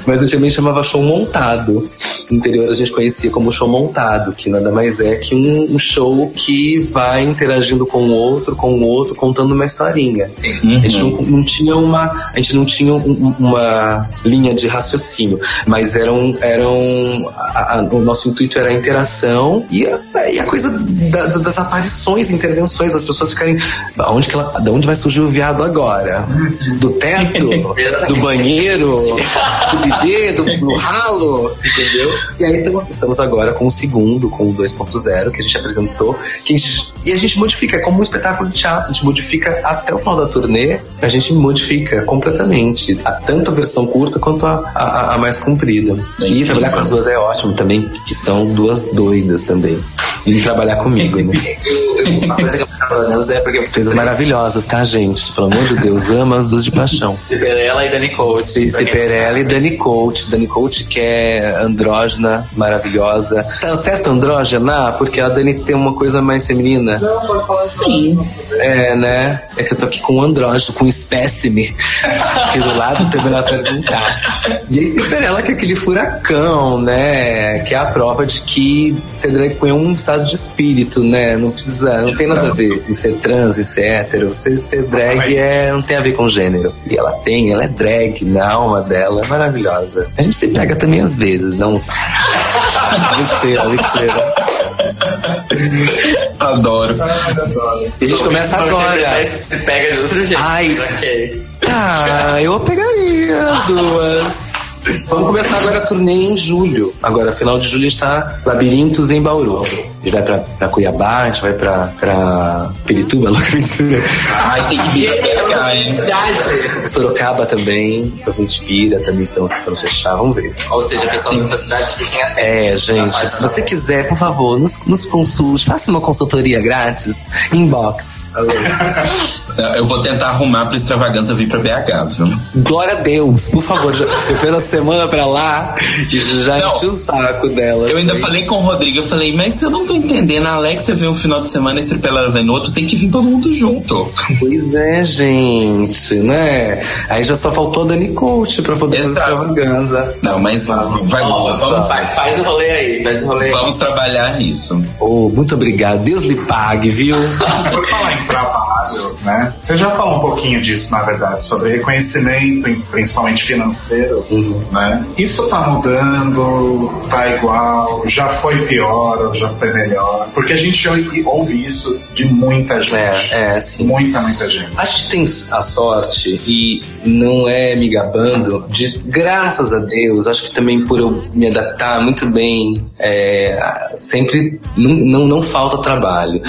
Mas eu também chamava show montado. No interior a gente conhecia como show montado, que nada mais é que um, um show que vai interagindo com o outro, com o outro, contando uma historinha. Sim. A gente não, não tinha uma, a gente não tinha um- uma linha de raciocínio, mas eram, eram a- a- o nosso intuito era a interação e a, e a coisa da- da- das aparições, intervenções, as pessoas ficarem, aonde que ela, da onde vai surgir o viado agora? Do teto, do banheiro, do bidê, do, do ralo, entendeu? E aí estamos, estamos agora com o segundo, com o 2.0 que a gente apresentou, que a gente- e a gente modifica, é como um espetáculo de teatro, a gente modifica até o final da turnê, a gente modifica completamente, a, tanto a versão curta quanto a, a, a mais comprida. E trabalhar com as duas é ótimo também, que são duas doidas também. E trabalhar comigo, né? Uma coisa que eu é porque vocês Coisas maravilhosas, tá, gente? Pelo amor de Deus, ama as duas de paixão. Ciperella e Dani Coach. Ciperella e Dani Coach. Dani Coach que é andrógena, maravilhosa. Tá certo andrógena? Porque a Dani tem uma coisa mais feminina. Não, pode falar Sim. É, né? É que eu tô aqui com um andrógeno, com um espécime. Aqui do lado também ela perguntar. E aí Ciperella que é aquele furacão, né? Que é a prova de que ser drag queen é um estado de espírito, né? Não precisa, não tem nada a ver em ser trans e ser hétero. Ser, ser drag é, não tem a ver com gênero. E ela tem, ela é drag na alma dela, é maravilhosa. A gente se pega também às vezes, não. mentira, mentira. Adoro. E a gente começa agora. Se pega de outro jeito. Ai. Ok. Ah, eu pegaria as duas. Vamos começar agora a turnê em julho. Agora, final de julho está Labirintos em Bauru. Gente vai pra, pra Cuiabá, a gente vai pra, pra Pirituba, mentira. Ai, tem que vir é pra cá, hein? Cidade. Sorocaba também, pra Mentira, também estamos tentando fechar, vamos ver. Ou seja, pessoas dessa cidade fiquem atentas. É, gente, se você quiser, por favor, nos, nos consulte, faça uma consultoria grátis, inbox. Eu vou tentar arrumar pra extravagância vir pra BH, viu? Glória a Deus, por favor. já- Eu fui na semana pra lá e já Não. enchi o saco dela. Eu ainda Foi- falei com o Rodrigo, eu falei, mas eu não tô entendendo. A Alexia vem um final de semana e a Estrepela vem no outro, tem que vir todo mundo junto. Pois é, gente, né? Aí já só faltou a Dani Coach pra poder fazer Exato. extravaganza. Não, mas vai, Ó, vamos, vai- faz o rolê aí, faz o rolê aí. vamos trabalhar isso. Oh, muito obrigado. Deus lhe pague, viu? Por falar em trabalho, né? Você já falou um pouquinho disso, na verdade, sobre reconhecimento, principalmente financeiro, né? Isso tá mudando, tá igual, já foi pior ou já foi melhor? Porque a gente ouve- isso de muita gente. É, é, sim. Muita, muita gente. A gente tem a sorte, e não é me gabando, de graças a Deus, acho que também por eu me adaptar muito bem, é, sempre não, não, não falta trabalho.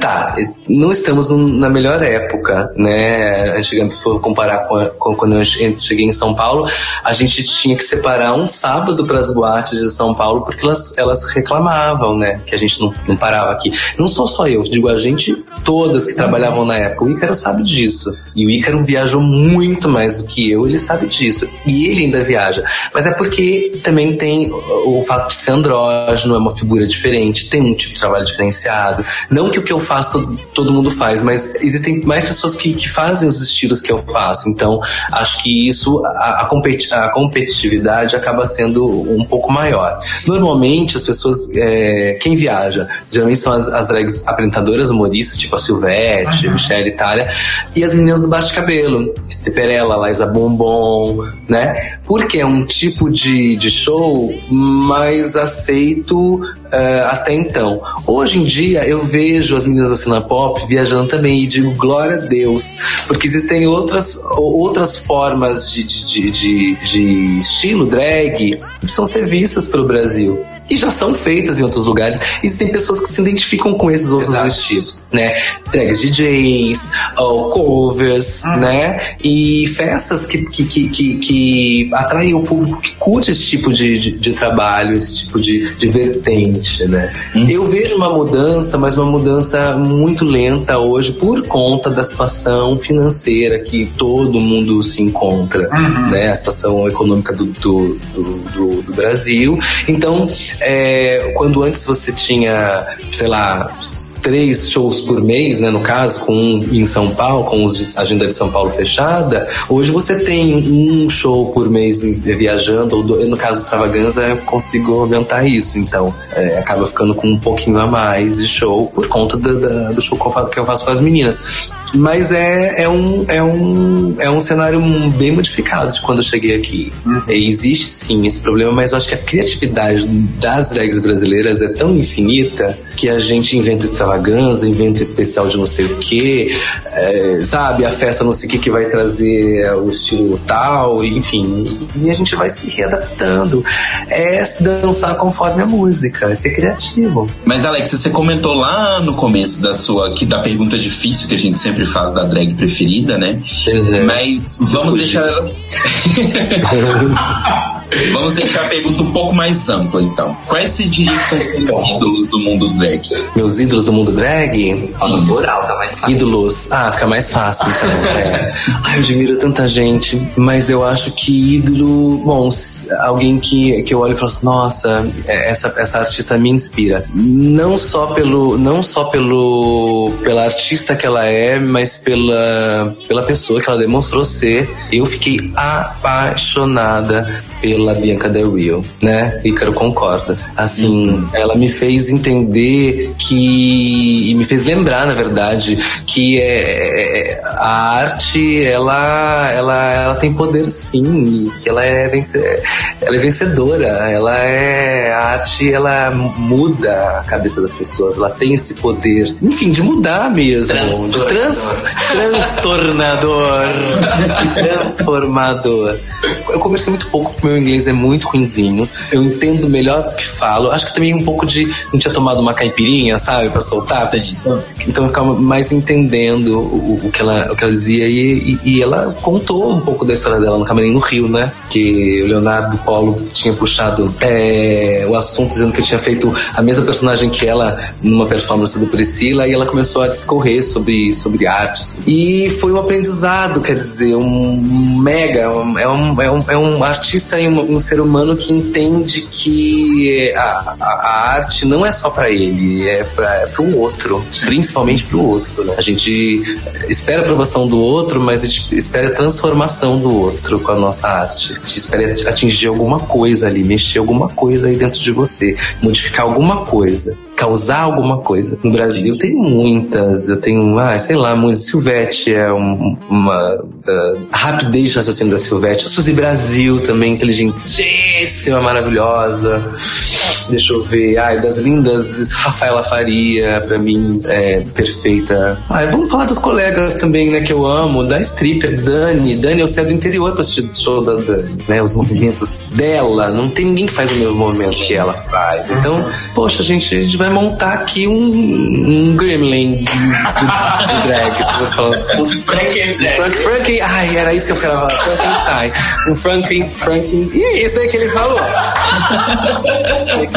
Tá, não estamos na melhor época, né? Antigamente, for comparar com, com quando eu cheguei em São Paulo, a gente tinha que separar um sábado para as boates de São Paulo porque elas, elas reclamavam, né? Que a gente não, não parava aqui. Não sou só eu, digo a gente todas que trabalhavam na época. O Ícaro sabe disso. E o Ícaro viajou muito mais do que eu, ele sabe disso. E ele ainda viaja. Mas é porque também tem o, fato de ser andrógeno, é uma figura diferente, tem um tipo de trabalho diferenciado. Não que o que eu faço todo mundo faz, mas existem mais pessoas que, que fazem os estilos que eu faço. Então, acho que isso, a, a, competi a competitividade acaba sendo um pouco maior. Normalmente, as pessoas, é, quem viaja, geralmente são as, as drags apresentadoras humoristas, tipo a Silvete, Uhum. Michelle Itália, e as meninas do bate-cabelo, Stripperella, Liza Bombom, né? Porque é um tipo de, de show mais aceito eh, até então. Hoje em dia eu vejo as meninas da cena pop viajando também e digo glória a Deus, porque existem outras, outras formas de, de, de, de, de estilo drag que precisam ser vistas pelo Brasil. E já são feitas em outros lugares. Existem pessoas que se identificam com esses outros estilos, né? Drags DJs, ou covers, né? E festas que, que, que, que, que atraem o público que curte esse tipo de, de, de trabalho, esse tipo de, de vertente, né? Eu vejo uma mudança, mas uma mudança muito lenta hoje por conta da situação financeira que todo mundo se encontra, né? A situação econômica do, do, do- do Brasil. Então, é, quando antes você tinha, sei lá, três shows por mês, né, no caso, com um em São Paulo, com a agenda de São Paulo fechada, hoje você tem um show por mês viajando, ou do- no caso do Extravaganza, eu consigo aumentar isso, então é, acaba ficando com um pouquinho a mais de show por conta da- do show que eu faço com as meninas. Mas é, é, um, é, um, é um cenário bem modificado de quando eu cheguei aqui. E existe sim esse problema, mas eu acho que a criatividade das drags brasileiras é tão infinita que a gente inventa extravaganza, inventa especial de não sei o quê, é, sabe? A festa não sei o que que vai trazer o estilo tal, enfim. E a gente vai se readaptando. É dançar conforme a música, é ser criativo. Mas, Alex, você comentou lá no começo da sua. que da pergunta difícil que a gente sempre faz da drag preferida, né? Mas vamos deixar ela. vamos deixar a pergunta um pouco mais ampla, então. Quais você diria que são os seus ídolos do mundo drag? Meus ídolos do mundo drag? No plural, tá mais fácil. Ídolos. Ah, fica mais fácil, então. é. Ai, eu admiro tanta gente, mas eu acho que ídolo. Bom, alguém que, que eu olho e falo assim, nossa, é, essa, essa artista me inspira. Não só pelo. Não só pelo. pela artista que ela é, mas pela, pela pessoa que ela demonstrou ser. Eu fiquei apaixonada pela Bianca Del Rio, né? Ícaro concorda. Assim, ela me fez entender que e me fez lembrar, na verdade, que é, é- a arte ela, ela, ela tem poder sim, e que ela é, vence, ela é vencedora. Ela é a arte, ela muda a cabeça das pessoas. Ela tem esse poder, enfim, de mudar mesmo, de trans, transtornador, transformador. Eu conversei muito pouco porque meu inglês é muito ruinzinho. Eu entendo melhor do que falo. Acho que também um pouco de. Não tinha tomado uma caipirinha, sabe, pra soltar. Então eu ficava mais entendendo o, o que, ela, o que ela dizia. E, e- e ela contou um pouco da história dela no Camarim no Rio, né? Que o Leonardo Polo tinha puxado é, o assunto dizendo que eu tinha feito a mesma personagem que ela numa performance do Priscila. E ela começou a discorrer sobre, sobre artes. E foi um aprendizado, quer dizer, um mega. é, um, é, um, é um artista e um, ser humano que entende que a, a, a arte não é só pra ele, é pra, é pro outro, principalmente pro outro. Né? A gente espera a aprovação do outro, mas a gente espera a transformação do outro com a nossa arte. A gente espera atingir alguma coisa ali, mexer alguma coisa aí dentro de você, modificar alguma coisa. Causar alguma coisa. No Brasil tem muitas. Eu tenho, ah, sei lá, muitas. Silvete é um- uma. rapidez de raciocínio da Silvete. A Suzy Brasil também, inteligentíssima, maravilhosa. Deixa eu ver. Ai, das lindas, Rafaela Faria, pra mim, é perfeita. Ai, vamos falar das colegas também, né, que eu amo. Da stripper, Dani. Dani, eu saio do interior pra assistir o show da Dani, né? Os movimentos dela. Não tem ninguém que faz o mesmo movimento que ela faz. Então, poxa, gente, a gente vai montar aqui um, um gremlin de, de, de drag. Um Frank, Frank, ai, era isso que eu falava. Frankenstein. Um Franklin, Franklin. E é isso aí que ele falou.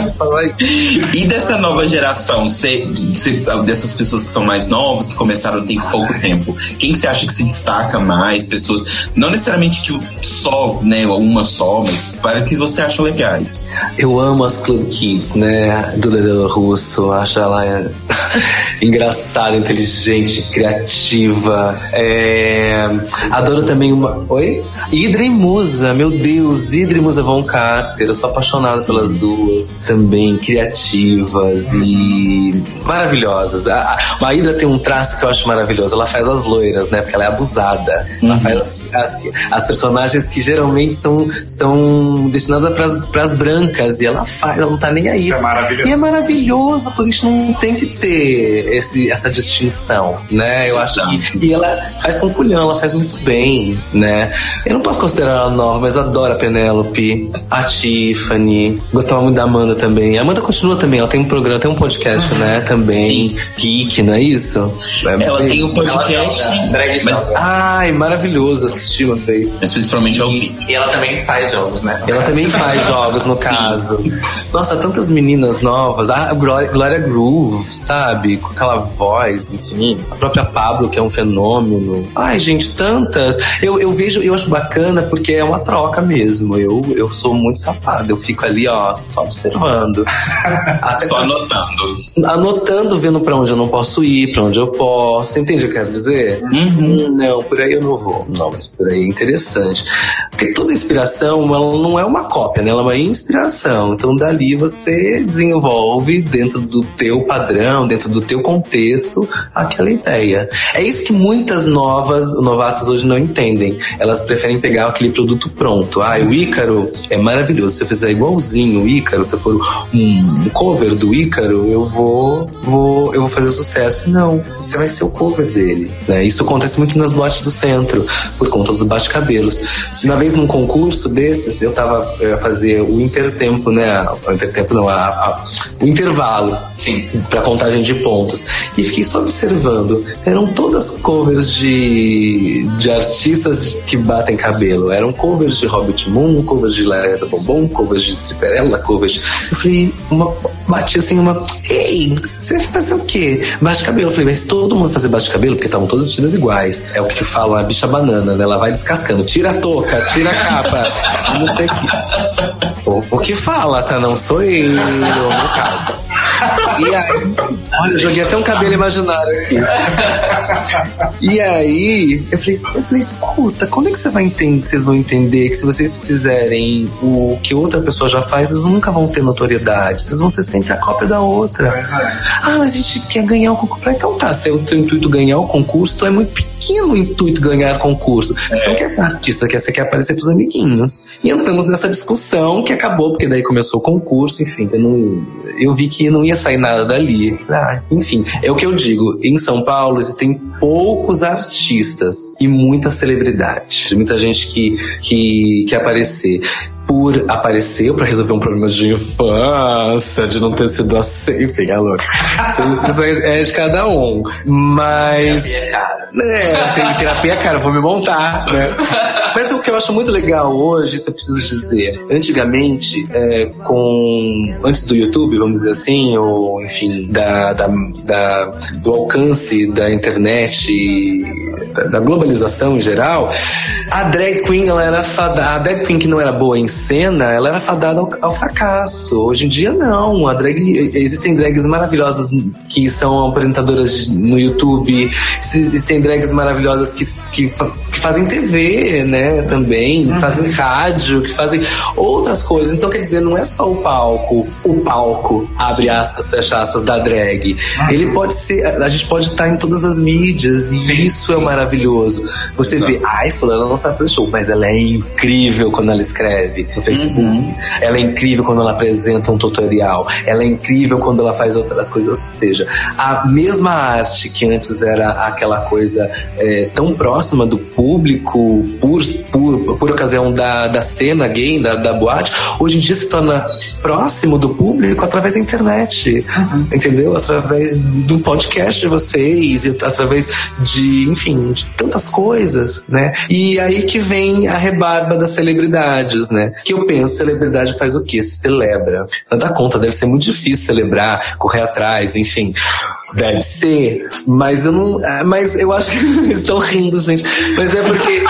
E dessa nova geração, cê, cê- dessas pessoas que são mais novas, que começaram tem pouco tempo, quem você acha que se destaca mais? Pessoas, não necessariamente que só, né, uma só, mas várias que você acha legais. Eu amo as Club Kids, né? Do Dedelo Russo. Acho ela é, engraçada, inteligente, criativa. É, Adoro também uma. Oi? Hidra e Musa, meu Deus, Hidra e Musa Von Carter. Eu sou apaixonado pelas duas. Também criativas e maravilhosas. A, a, a Hidra tem um traço que eu acho maravilhoso. Ela faz as loiras, né? Porque ela é abusada. Ela faz as, as, as personagens que geralmente são, são destinadas para as brancas. E ela faz, ela não tá nem aí. Isso é maravilhoso. E é maravilhoso, porque a gente não tem que ter esse, essa distinção, né? Eu acho que. E ela faz com culhão, ela faz muito bem, né? Eu não posso considerar ela nova, mas adoro a Penélope, a Tiffany. Gostava muito da Amanda também. A Amanda continua também, ela tem um programa, tem um podcast, né? Também. Geek, não é isso? Ela tem um podcast, Drag mas. Ai, maravilhoso assistir uma vez. mas principalmente ao vídeo. E ela também faz jogos, né? Ela também faz jogos, no caso. Nossa, tantas meninas novas. A Glória, Groove, sabe? Com aquela voz, enfim. A própria Pablo, que é um fenômeno. Ai, gente, tantas. Eu, eu vejo, eu acho bacana porque é uma troca mesmo. Eu, eu sou muito safada. Eu fico ali, ó, só observando. Até Só anotando. anotando, vendo pra onde eu não posso ir, pra onde eu posso. Entende o que eu quero dizer? Hum, Não, por aí eu não vou. Não, mas por aí é interessante. Porque toda inspiração, ela não é uma cópia, né? Ela é uma inspiração. Então, dali você desenvolve dentro do teu padrão, dentro do teu contexto, aquela ideia. É isso que muitas novas, novatas hoje não entendem. Elas preferem pegar aquele produto pronto. Ah, o Ícaro é maravilhoso. Se eu fizer igualzinho o Ícaro, se eu for um cover do Ícaro, eu vou, vou, eu vou fazer sucesso. Não, você vai ser o cover dele. Né? Isso acontece muito nas boates do centro, por conta dos bate-cabelos. Uma vez num concurso desses, eu tava eu ia fazer o intertempo, né? O intertempo não, a, a- o intervalo. Sim. Pra contagem de pontos. E fiquei só observando. Eram todas covers de, de artistas que batem cabelo. Eram covers de Hobbit Moon, covers de Larissa Bombom, covers de Stripperella, covers de... Eu falei, uma, bati assim uma... Ei, você vai fazer o quê? Bate cabelo. Eu falei, mas todo mundo fazer bate cabelo? Porque estavam todas vestidas iguais. É o que fala a bicha banana, né? Ela vai descascando. Tira a touca, tira a capa. não sei o que. O, o que fala, tá? Não sou eu, no caso. E aí, olha, eu joguei até um cabelo imaginário aqui. E aí, eu falei, eu falei, escuta, quando é que você vai entender, vocês vão entender que se vocês fizerem o que outra pessoa já faz, vocês nunca vão ter notoriedade. Vocês vão ser sempre a cópia da outra. É. Ah, mas a gente quer ganhar o concurso. Eu falei, então tá, se é o teu intuito ganhar o concurso, então é muito pequeno o intuito ganhar concurso. Você não quer ser artista, quer, você quer aparecer pros amiguinhos. E entramos nessa discussão que acabou, porque daí começou o concurso, enfim. Eu, não- eu vi que não ia sair nada dali. Ah, enfim, é o que eu digo. Em São Paulo existem poucos artistas e muita celebridade. Muita gente que, que, que aparecer por aparecer pra resolver um problema de infância, de não ter sido aceito. Enfim, é louco. Isso, é de cada um. Mas. Terapia, cara. É, tem terapia, cara, vou me montar, né? Mas o que eu acho muito legal hoje, isso eu preciso dizer. Antigamente, é, com. Antes do YouTube, vamos dizer assim, ou enfim, da, da, da- do alcance da internet, da, da globalização em geral, a drag queen, ela era fadada. A drag queen que não era boa em cena, ela era fadada ao, ao fracasso. Hoje em dia, não. A drag, existem drags maravilhosas que são apresentadoras no YouTube, existem drags maravilhosas que, que, que fazem TV, né, também, fazem rádio, que fazem outras coisas. Então, quer dizer, não é só o palco, o palco, abre aspas, fecha aspas, da drag. Ele pode ser, a gente pode estar em todas as mídias e isso é maravilhoso. Você vê, ai, fulana não sabe fazer show, mas ela é incrível quando ela escreve no Facebook. Ela é incrível quando ela apresenta um tutorial. Ela é incrível quando ela faz outras coisas. Ou seja, a mesma arte que antes era aquela coisa é, tão próxima do público, por, por, por ocasião da, da cena gay, da, da boate, hoje em dia se torna próximo do público através da internet. Entendeu? Através do podcast de vocês, através de, enfim, de tantas coisas, né? E aí que vem a rebarba das celebridades, né? Que eu penso, celebridade faz o quê? Celebra. Não dá conta, deve ser muito difícil celebrar, correr atrás, enfim. Deve ser. Mas eu não. é, Mas eu acho que. Estão rindo, gente. Mas é porque.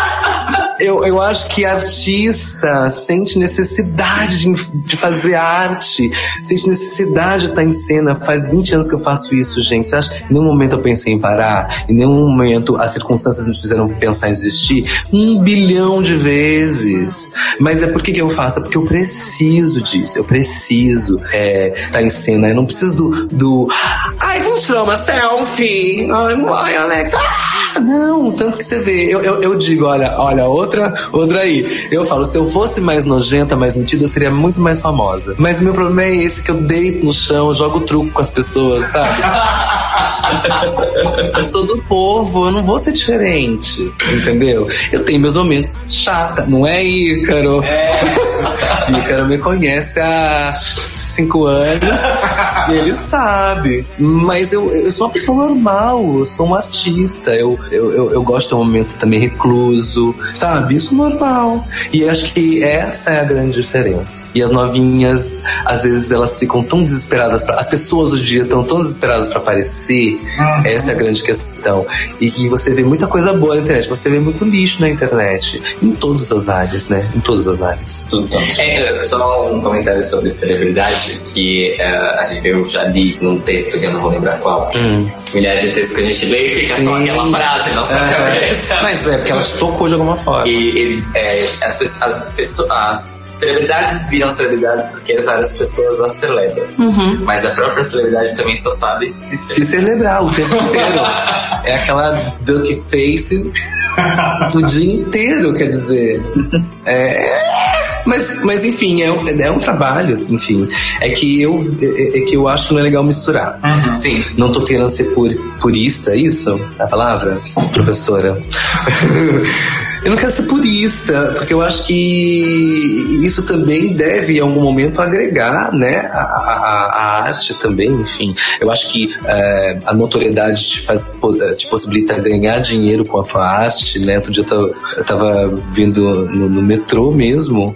Eu, eu acho que artista sente necessidade de, de fazer arte, sente necessidade de estar em cena. Faz 20 anos que eu faço isso, gente. Você acha que em nenhum momento eu pensei em parar? Em nenhum momento as circunstâncias me fizeram pensar em desistir? Um bilhão de vezes. Mas é por que, eu faço? É porque eu preciso disso. Eu preciso é, estar em cena. Eu não preciso do. do Ai, vamos tirar uma selfie. Ai, ai Alex. Ah, não, tanto que você vê. Eu, eu, eu digo, olha, olha, outra, outra aí. Eu falo, se eu fosse mais nojenta, mais metida, eu seria muito mais famosa. Mas o meu problema é esse, que eu deito no chão, jogo truco com as pessoas, sabe? eu sou do povo, eu não vou ser diferente, entendeu? Eu tenho meus momentos chata, não é, Ícaro? É. Ícaro me conhece a 25 anos e ele sabe. Mas eu, eu sou uma pessoa normal, eu sou um artista, eu, eu, eu, eu gosto de um momento também recluso, sabe? Isso é normal. E acho que essa é a grande diferença. E as novinhas, às vezes elas ficam tão desesperadas, pra, as pessoas hoje em dia estão tão desesperadas para aparecer, uhum. essa é a grande questão. E que você vê muita coisa boa na internet, você vê muito lixo na internet, em todas as áreas, né? Em todas as áreas. Então, é, só um comentário sobre celebridade que eh, a gente, eu já li num texto que eu não vou lembrar qual. Milhares de textos que a gente lê e fica só Hum. Aquela frase na sua É, cabeça. Mas é porque ela te tocou de alguma forma. E ele, é, as, as, pessoas, as celebridades viram celebridades porque várias pessoas as celebram. Uhum. Mas a própria celebridade também só sabe se Se celebrar o tempo inteiro. é aquela duck face o dia inteiro, quer dizer. É. Mas, mas enfim, é um, é um trabalho, enfim. É que eu é, é que eu acho que não é legal misturar. Sim. Não tô querendo ser pur, purista, é isso? A palavra? Professora. Eu não quero ser purista, porque eu acho que isso também deve, em algum momento, agregar né, a, a- a- arte também, enfim. Eu acho que eh, a notoriedade te, faz, eh, te possibilita ganhar dinheiro com a tua arte, né? Outro dia eu tava, eu tava vindo no, no metrô mesmo,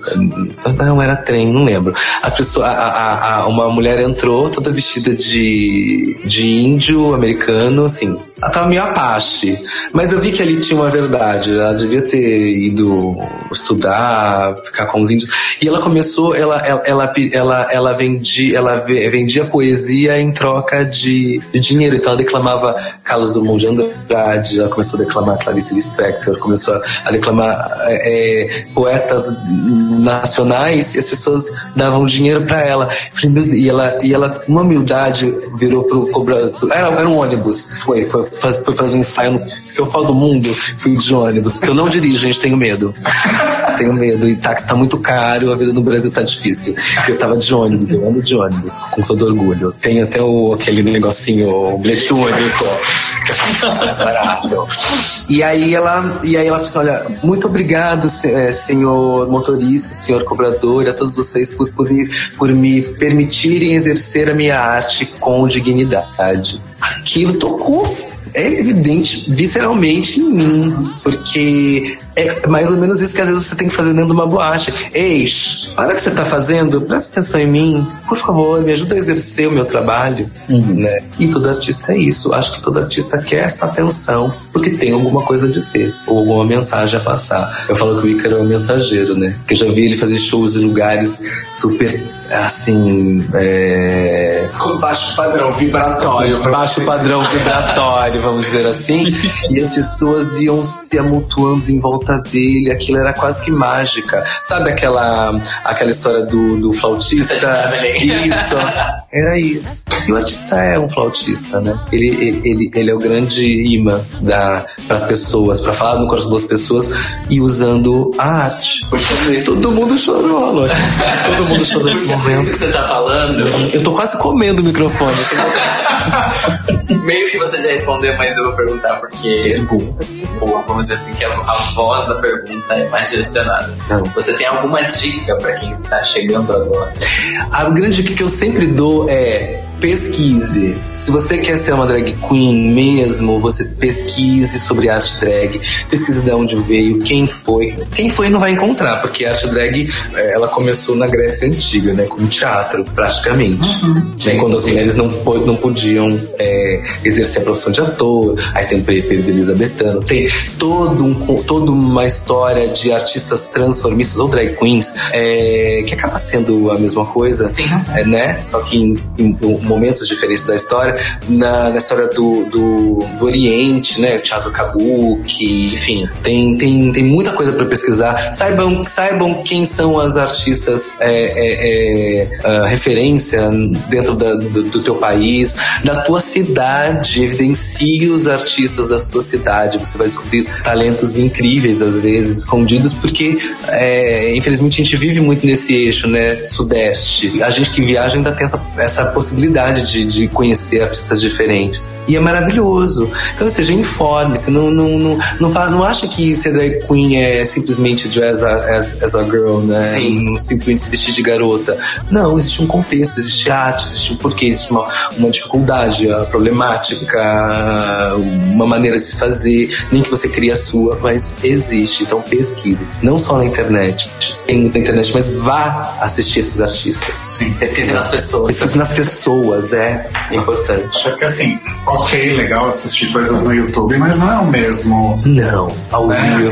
não, era trem, não lembro. As pessoas, a- uma mulher entrou toda vestida de, de índio americano, assim, ela tava meio apache. Mas eu vi que ali tinha uma verdade. Ela devia ter ido estudar, ficar com os índios. E ela começou, ela, ela, ela, ela, ela vendia, ela ve- vendia poesia em troca de, de dinheiro. Então ela declamava Carlos Drummond de Andrade, ela começou a declamar Clarice Lispector, começou a, a declamar é, é, poetas nacionais e as pessoas davam dinheiro pra ela. E ela, e ela, uma humildade, virou pro cobrador. Era, era um ônibus, foi, foi, faz- foi fazer um ensaio no que eu falo do mundo, fui de ônibus. Eu não dirijo, gente, tenho medo. tenho medo. E táxi tá muito caro, a vida no Brasil tá difícil. Eu tava de ônibus, eu ando de ônibus, com todo orgulho. Tenho até o, aquele negocinho, o bilhete único, que é mais barato. E aí ela, e aí ela falou assim, olha, muito obrigado, eh, senhor motorista, senhor cobrador, a todos vocês por, por, me, por me permitirem exercer a minha arte com dignidade. Aquilo tocou, é evidente, visceralmente em mim, porque é mais ou menos isso que às vezes você tem que fazer dentro de uma boate. Ei, para o que você tá fazendo, presta atenção em mim, por favor, me ajuda a exercer o meu trabalho, né? E todo artista é isso. Acho que todo artista quer essa atenção, porque tem alguma coisa a dizer, ou alguma mensagem a passar. Eu falo que o Ícaro é um mensageiro, né? Porque eu já vi ele fazer shows em lugares super, assim, é... Com baixo padrão vibratório. Baixo padrão vibratório, vamos dizer assim. e as pessoas iam se amontoando em volta dele. Aquilo era quase que mágica. Sabe aquela, aquela história do, do flautista? Isso. Era isso. E o artista é um flautista, né? Ele, ele, ele, ele é o grande imã da, pras pessoas, pra falar no coração das pessoas e usando a arte. Todo mundo chorou. Todo mundo chorou nesse Isso momento. que você tá falando, Eu tô quase comendo o microfone. meio que você já respondeu, mas eu vou perguntar porque. Ou, vamos dizer assim, que a, a voz da pergunta é mais direcionada. Não. Você tem alguma dica pra quem está chegando agora? A grande dica que eu sempre dou é pesquise. Se você quer ser uma drag queen mesmo, você pesquise sobre arte drag, pesquise de onde veio, quem foi. Quem foi não vai encontrar, porque arte drag eh, ela começou na Grécia Antiga, né? Com teatro, praticamente. Né, quando as mulheres não, não podiam eh, exercer a profissão de ator, aí tem o período elizabetano, tem todo um, toda uma história de artistas transformistas ou drag queens eh, que acaba sendo a mesma coisa, Sim. é, né? Só que em, em momentos diferentes da história, na, na história do, do, do Oriente, né? Teatro Kabuki, enfim, tem, tem, tem muita coisa para pesquisar. Saibam, saibam quem são as artistas é, é, é, ah, referência dentro da- do, do teu país, da tua cidade. Evidencie os artistas da sua cidade. Você vai descobrir talentos incríveis, às vezes, escondidos, porque é, infelizmente a gente vive muito nesse eixo, né? Sudeste. A gente que viaja ainda tem essa, essa possibilidade de, de conhecer artistas diferentes. E é maravilhoso. Então, ou seja, informe-se. Não, não, não, não, não acha que ser drag queen é simplesmente dress as, as a girl, né? Sim. Não simplesmente se vestir de garota. Não, existe um contexto, existe arte, existe um porquê, existe uma, uma dificuldade, a problemática, uma maneira de se fazer. Nem que você crie a sua, mas existe. Então pesquise. Não só na internet. Tem muita internet, mas vá assistir esses artistas. Sim. Pesquise nas pessoas. Pesquise nas pessoas, é importante. Até porque assim, ok, legal assistir coisas no YouTube, mas não é o mesmo. Não, ao É, vivo.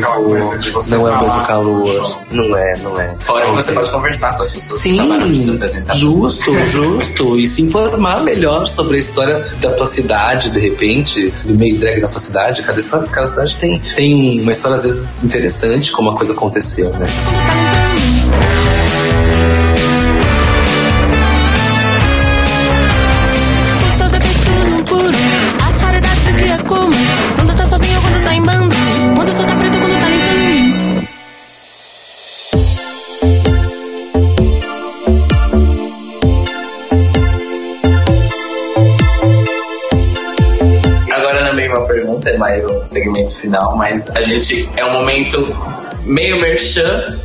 Não é o mesmo calor. Não é, não é. Fora que você pode conversar com as pessoas que Sim, trabalham nos apresentadores. justo, justo. E se informar melhor sobre a história da tua cidade, de repente, do meio drag da tua cidade. Cada história, cada cidade tem, tem uma história, às vezes, interessante, como a coisa aconteceu, né? Mais um segmento final, mas a gente é um momento meio merchan,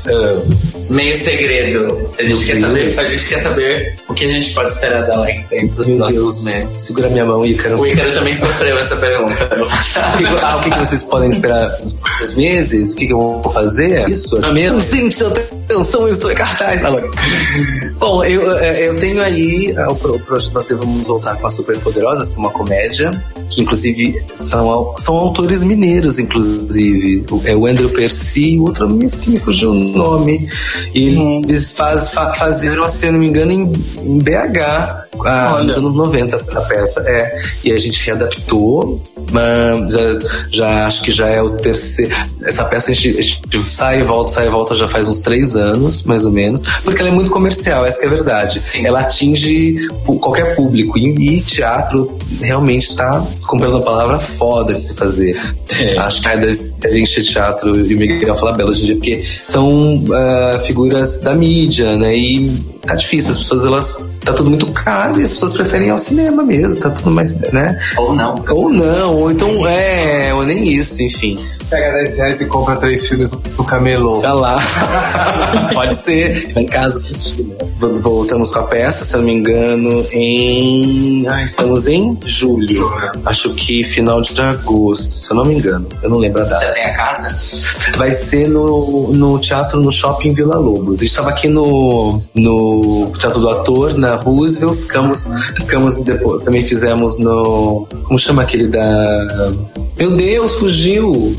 meio segredo. A gente, Meu quer saber, Deus. a gente quer saber o que a gente pode esperar da Alexa aí pros Meu próximos Deus, meses. segura minha mão, Ícaro. O Ícaro também sofreu essa pergunta ah, o que que vocês podem esperar nos próximos meses? O que, que eu vou fazer? Isso? É mesmo? Gente, eu tenho atenção, eu estou em cartaz. Tá bom. Eu, é, eu tenho aí ah, o pro- o projeto Nós Devemos Voltar com as Superpoderosas, que é uma comédia, que inclusive são, são autores mineiros, inclusive. É o Andrew Percy, o outro me fugiu o nome. E eles faz, fa, faziam, se eu não me engano, em, em BH. Ah, nos anos 90 essa peça, é. E a gente readaptou, já, já acho que já é o terceiro. Essa peça a gente, a gente sai e volta, sai e volta já faz uns três anos, mais ou menos, porque ela é muito comercial, essa que é a verdade. Ela atinge qualquer público. E, teatro realmente tá, comprando a palavra, foda de se fazer. Acho que ainda deve encher teatro e o Miguel fala bela hoje em dia, porque são ah, figuras da mídia, né? E tá difícil, as pessoas elas. Tá tudo muito caro e as pessoas preferem ir ao cinema mesmo, tá tudo mais, né? Ou não. Ou não, ou então é, ou nem isso, enfim. Pega 10 reais e compra três filmes do Camelô. Tá lá. Pode ser. Vai em casa assistir. Vol- Voltamos com a peça, se eu não me engano, em. Ah, estamos em julho. Acho que final de agosto, se eu não me engano. Eu não lembro a data. Já tem a casa? Vai ser no, no teatro no Shopping Vila Lobos. A gente estava aqui no, no Teatro do Ator, na Roosevelt. Ficamos, ficamos depois. Também fizemos no. Como chama aquele da. Meu Deus, fugiu!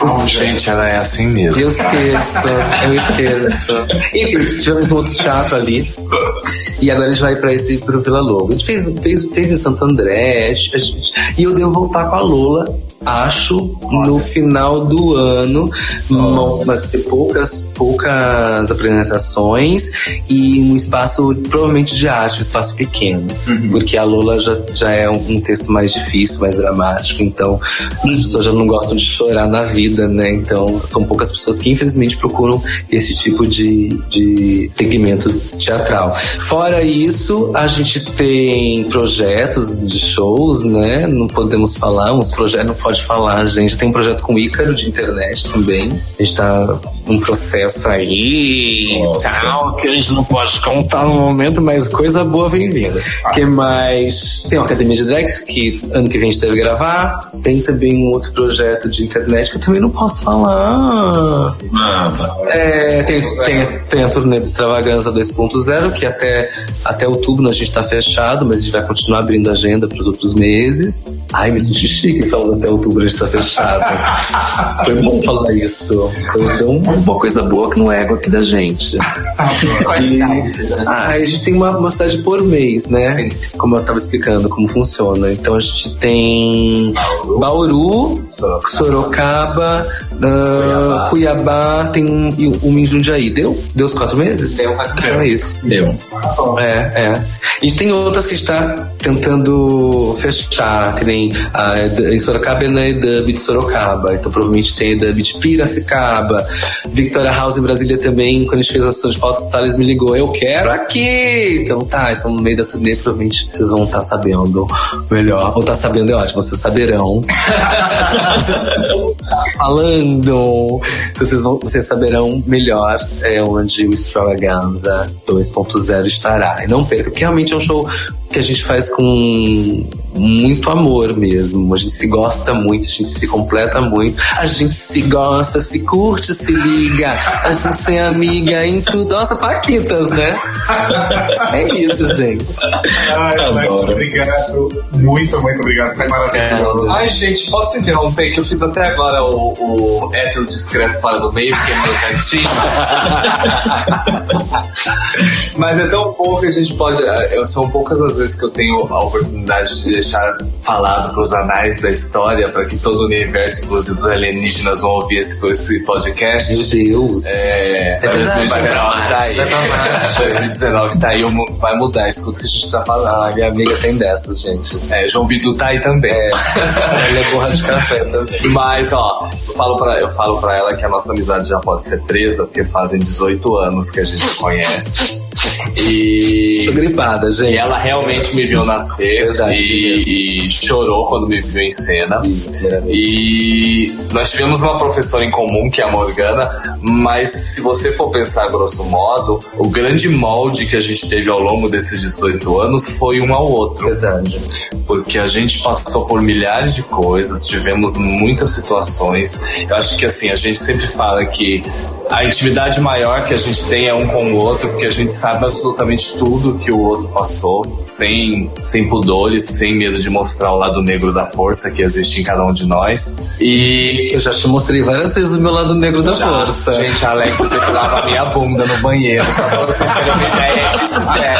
Oh, gente, ela é assim mesmo. Eu esqueço, eu esqueço. Enfim, tivemos um outro teatro ali. E agora a gente vai pra esse pro Vila Lobos. A gente fez, fez, fez em Santo André. gente- e eu devo voltar com a Lola, acho, no final do ano. Não, Mas poucas, poucas apresentações e um espaço provavelmente de arte, um espaço pequeno. Porque a Lola já, já é um, um texto mais difícil, mais dramático. Então as pessoas já não gostam de chorar na vida, né? Então são poucas pessoas que infelizmente procuram esse tipo de, de segmento teatral. Fora isso, a gente tem projetos de shows, né? Não podemos falar, uns projetos, não pode falar, gente. Tem um projeto com o Ícaro de internet também. A gente tá um processo aí e tal, que a gente não pode contar no momento, mas coisa boa vem vindo. que mais? Tem uma academia de drags que ano que vem a gente deve gravar. Tem também um outro projeto de internet que eu também não posso falar. É, tem, tem, tem a turnê do Extravaganza 2.0, que até, até outubro a gente tá fechado, mas a gente vai continuar abrindo agenda para os outros meses. Ai, me senti chique falando até outubro a gente tá fechado. Foi bom falar isso. Foi deu uma coisa boa que não é ego aqui da gente. Quais cidades? Ah, a gente tem uma, uma cidade por mês, né? Como eu tava explicando como funciona. Então a gente tem Bauru, Sorocaba, acaba ah, Cuiabá, tem um, e um em Jundiaí. Deu? Deu os quatro meses? Deu quatro Então é isso. Deu. É, é. A gente tem outras que a gente tá tentando fechar, que nem a, em Sorocaba é na EDUB de Sorocaba, então provavelmente tem a EDUB de Piracicaba. Victoria House em Brasília também, quando a gente fez a sessão de fotos, o Thales me ligou, eu quero aqui! Então tá, então no meio da turnê provavelmente vocês vão estar sabendo melhor. Ou tá sabendo é ótimo, vocês saberão. falando. Vocês, vão, vocês saberão melhor é, onde o Extravaganza 2.0 estará. E não perca, porque realmente é um show que a gente faz com muito amor mesmo. A gente se gosta muito, a gente se completa muito. A gente se gosta, se curte, se liga. A gente se amiga em tudo. Nossa, Paquitas, né? É isso, gente. Ai, Alex, obrigado. Muito, muito obrigado. Foi maravilhoso. Ai, gente, posso interromper? Que eu fiz até agora o, o hétero discreto fora do meio, que é meu cantinho. Mas é tão pouco que a gente pode. São poucas as vezes que eu tenho a oportunidade de deixar falado pros anais da história, para que todo o universo, inclusive os alienígenas, vão ouvir esse, esse podcast. Meu Deus. É. É verdade, 2019 vai pra tá aí. Marte, vai pra Marte. 2019 tá aí, eu mu- vai mudar. Escuta o que a gente tá falando. Ah, minha amiga tem dessas, gente. É, João Bidu tá aí também. É, ela é borra de café também. Mas, ó, eu falo, pra, eu falo pra ela que a nossa amizade já pode ser presa, porque fazem 18 anos que a gente conhece. E. Tô gripada, gente. E ela realmente me viu nascer Verdade, e, e chorou quando me viu em cena. E nós tivemos uma professora em comum, que é a Morgana, mas se você for pensar grosso modo, o grande molde que a gente teve ao longo desses 18 anos foi um ao outro. Verdade. Porque a gente passou por milhares de coisas, tivemos muitas situações. Eu acho que assim, a gente sempre fala que a intimidade maior que a gente tem é um com o outro, porque a gente sabe absolutamente tudo que o outro passou, sem, sem pudores, sem medo de mostrar o lado negro da força que existe em cada um de nós. E Eu já te mostrei várias vezes o meu lado negro da já, força. Gente, a Alexa depilava a minha bunda no banheiro, só pra vocês terem uma ideia disso é.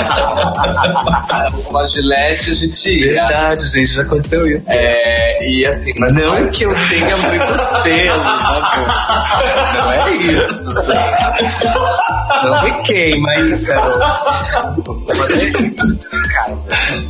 Uma gilete a gente ia. Verdade, gente, já aconteceu isso. É, e assim, mas Não faz- que eu tenha muitos pelos. Não é isso. Não me queima, hein, Carol.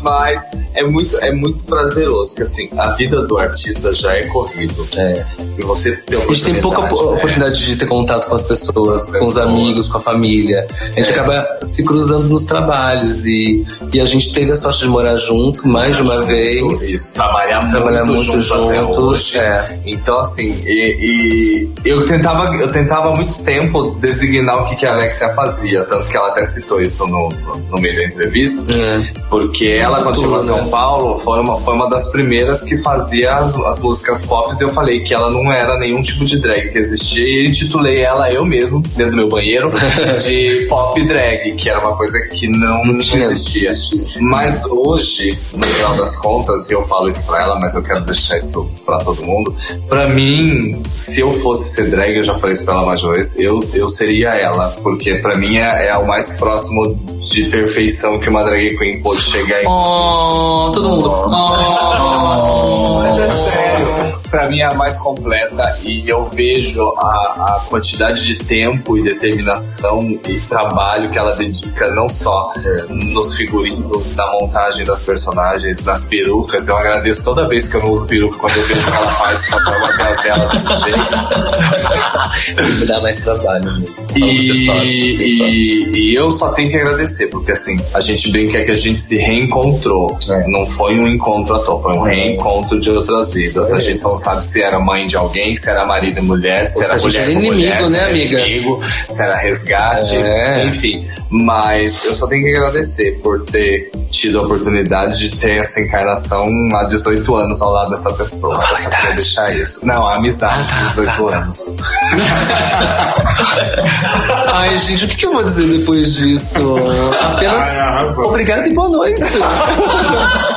Mas é muito, é muito prazeroso, porque assim, a vida do artista já é corrido. É. E você tem A gente tem pouca né? oportunidade de ter contato com as pessoas, com os Pessoas. amigos, com a família. A gente É. acaba se cruzando nos trabalhos e, e a gente teve a sorte de morar junto mais de uma vez. Isso, trabalhar, Trabalhar muito, muito junto, é. Então, assim, e, e eu tentava eu tentava há muito tempo designar o que, que a Alexia fazia, tanto que ela até citou isso no, no meio da entrevista, É. porque ela, quando chegou a São? Paulo, foi uma, foi uma das primeiras que fazia as, as músicas pop e eu falei que ela não era nenhum tipo de drag que existia e intitulei ela eu mesmo, dentro do meu banheiro, de pop drag, que era uma coisa que não, não tinha. existia. Mas hoje, no final das contas, e eu falo isso pra ela, mas eu quero deixar isso pra todo mundo. Pra mim, se eu fosse ser drag, eu já falei isso pra ela mais uma vez, eu, eu seria ela. Porque pra mim é, é o mais próximo de perfeição que uma drag queen pode chegar em. Oh, todo mundo. Oh. Mas é sério, pra mim é a mais completa e eu vejo a, a quantidade de tempo e determinação e trabalho que ela dedica não só nos figurinos, na montagem das personagens, nas perucas. Eu agradeço toda vez que eu não uso peruca quando eu vejo o que ela faz pra manter as dela desse jeito. Me dá mais trabalho mesmo. E, sorte, e, e eu só tenho que agradecer, porque assim, a gente brinca que a gente se reencontrou. É. Não foi um encontro à toa, foi um reencontro de outras vidas. A gente são sabe se era mãe de alguém, se era marido e mulher, se Ou era mulher era com inimigo, mulher, né, era amiga? inimigo, se era resgate, É. enfim. Mas eu só tenho que agradecer por ter tido a oportunidade de ter essa encarnação há 18 anos ao lado dessa pessoa. eu só queria deixar isso. Não, a amizade Ah, de 18 anos. Ai, gente, o que, eu vou dizer depois disso? Apenas Ai, obrigado e boa noite.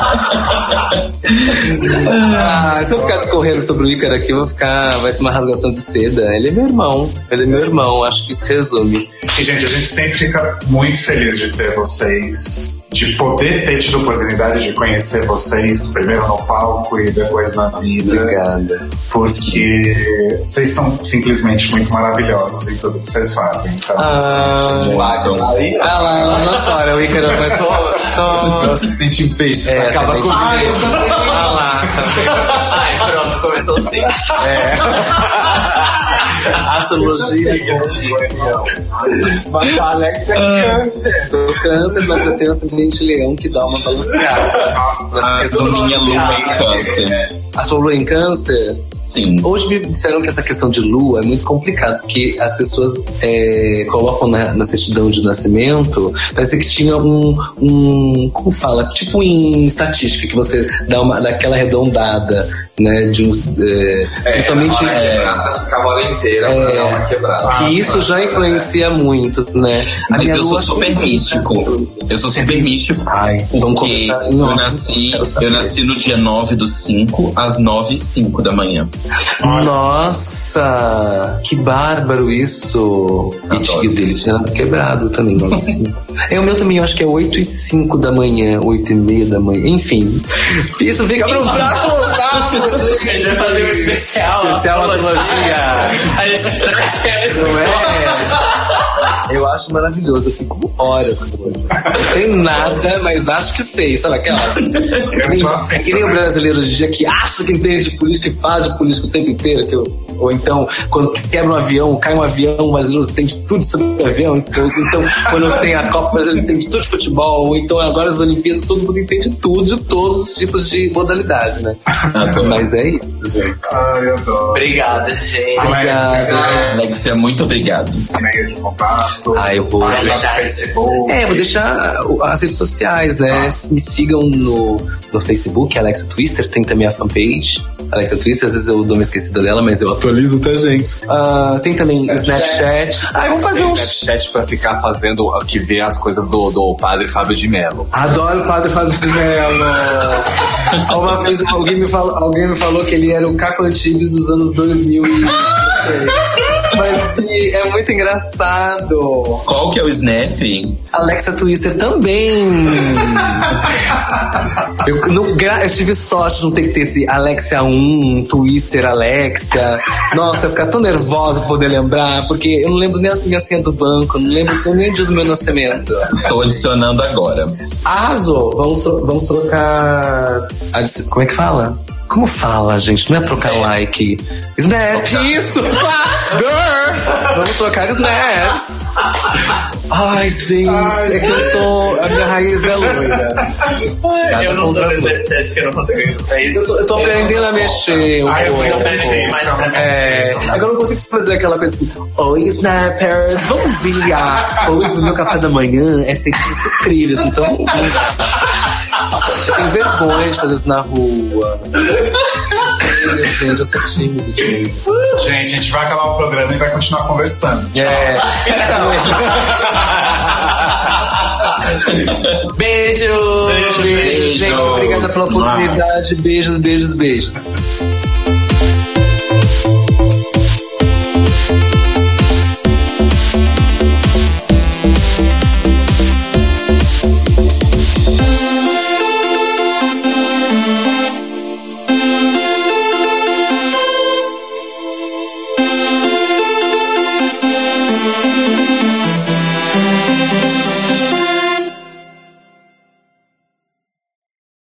ah, se eu ficar discorrendo sobre o Ícaro aqui, vou ficar. Vai ser uma rasgação de seda. Ele é meu irmão. Ele é meu irmão. Acho que isso resume. E, gente, a gente sempre fica muito feliz de ter vocês, de poder ter tido a oportunidade de conhecer vocês, primeiro no palco e depois na vida. Obrigada. Porque vocês são simplesmente muito maravilhosos em tudo que vocês fazem. Então, Ah, Aí, ah lá, ela não chora. O Ícaro vai só. só... acidente em peixe, É, acaba acidente com em peixe. Ah lá. Ai, começou assim. Astrologia. Mas a Alex é câncer. Sou câncer, mas eu tenho um ascendente leão que dá uma balanceada. nossa, A minha lua em câncer. A sua lua em câncer? Sim. Hoje me disseram que essa questão de lua é muito complicada, porque as pessoas é, colocam na, na certidão de nascimento, parece que tinha um, um. Como fala? Tipo em estatística, que você dá, uma, dá aquela arredondada, né? De uns. É, principalmente. Fica a hora inteira É. pra dar uma quebrada. que isso já influencia muito, né? A Mas eu sou super místico. Eu sou super místico. Ai, vamos Porque eu Nossa, nasci, eu nasci no dia 9 do 5, às 9 e 5 da manhã. Nossa, que bárbaro isso. Adoro. e o dele tinha quebrado também, 9 e 5. É, o meu também, eu acho que é 8 e 5 da manhã, 8 e meia da manhã. Enfim, isso fica para os próximos A gente vai fazer um especial. Especial astrologia. A gente vai trazer isso. Não é? Eu acho maravilhoso, eu fico horas com vocês. Não sei nada, mas acho que sei, sabe aquela? eu sou assim. É que nem o brasileiro hoje em dia que acha que entende de política e faz de política o tempo inteiro. Que eu, ou então, quando quebra um avião, cai um avião, o brasileiro entende tudo sobre o avião. Então, então quando tem a Copa, o brasileiro entende tudo de futebol. Ou então, agora as Olimpíadas, todo mundo entende tudo de todos os tipos de modalidade, né? Adoro. Mas é isso, gente. Ai, eu adoro. Obrigada, gente. Alexia, Alexia, muito obrigado. e-mail de contato. Ah, eu vou. Deixar. Facebook. É, vou deixar as redes sociais, né? Me sigam no, no Facebook, Alexa Twister, tem também a fanpage. Alexa Twister, às vezes eu dou uma esquecida dela, mas eu atualizo, tá, gente? Ah, tem também Snapchat. Ah, vamos fazer Tem um. Snapchat pra ficar fazendo, que vê as coisas do, do padre Fábio de Mello. Adoro o Padre Fábio de Mello. Uma vez alguém me, falou, alguém me falou que ele era o Caco Antibes dos anos 2000 e... Mas que é muito engraçado. Qual que é o Snap? Alexa Twister também. eu, no eu tive sorte de não ter que ter esse Alexia 1, Twister Alexia. Nossa, eu ficar tão nervosa pra poder lembrar, porque eu não lembro nem a minha senha do banco, não lembro nem o dia do meu nascimento. Estou adicionando agora. Arrasou. Vamos, vamos trocar. Como é que fala? Como fala, gente? Não é trocar like. Snap, isso! Vamos trocar snaps! Ai, gente, é que eu sou. A minha raiz é loira. Nada Eu não tô no loiras. Snapchat porque eu não consigo editar isso. Eu tô, eu tô aprendendo a mexer um Ai, eu pouco. tô aprendendo mais pra É, agora eu não consigo fazer aquela coisa assim, Oi, snappers, bom dia! Hoje o meu café da manhã é feito de sucrilhos, então. Eu tenho vergonha de fazer isso na rua. Ai, gente, eu sou tímido. gente. Gente, a gente vai acabar o programa e vai continuar conversando. É. Beijo! Beijo, gente. Obrigada pela oportunidade. Beijos, beijos, beijos.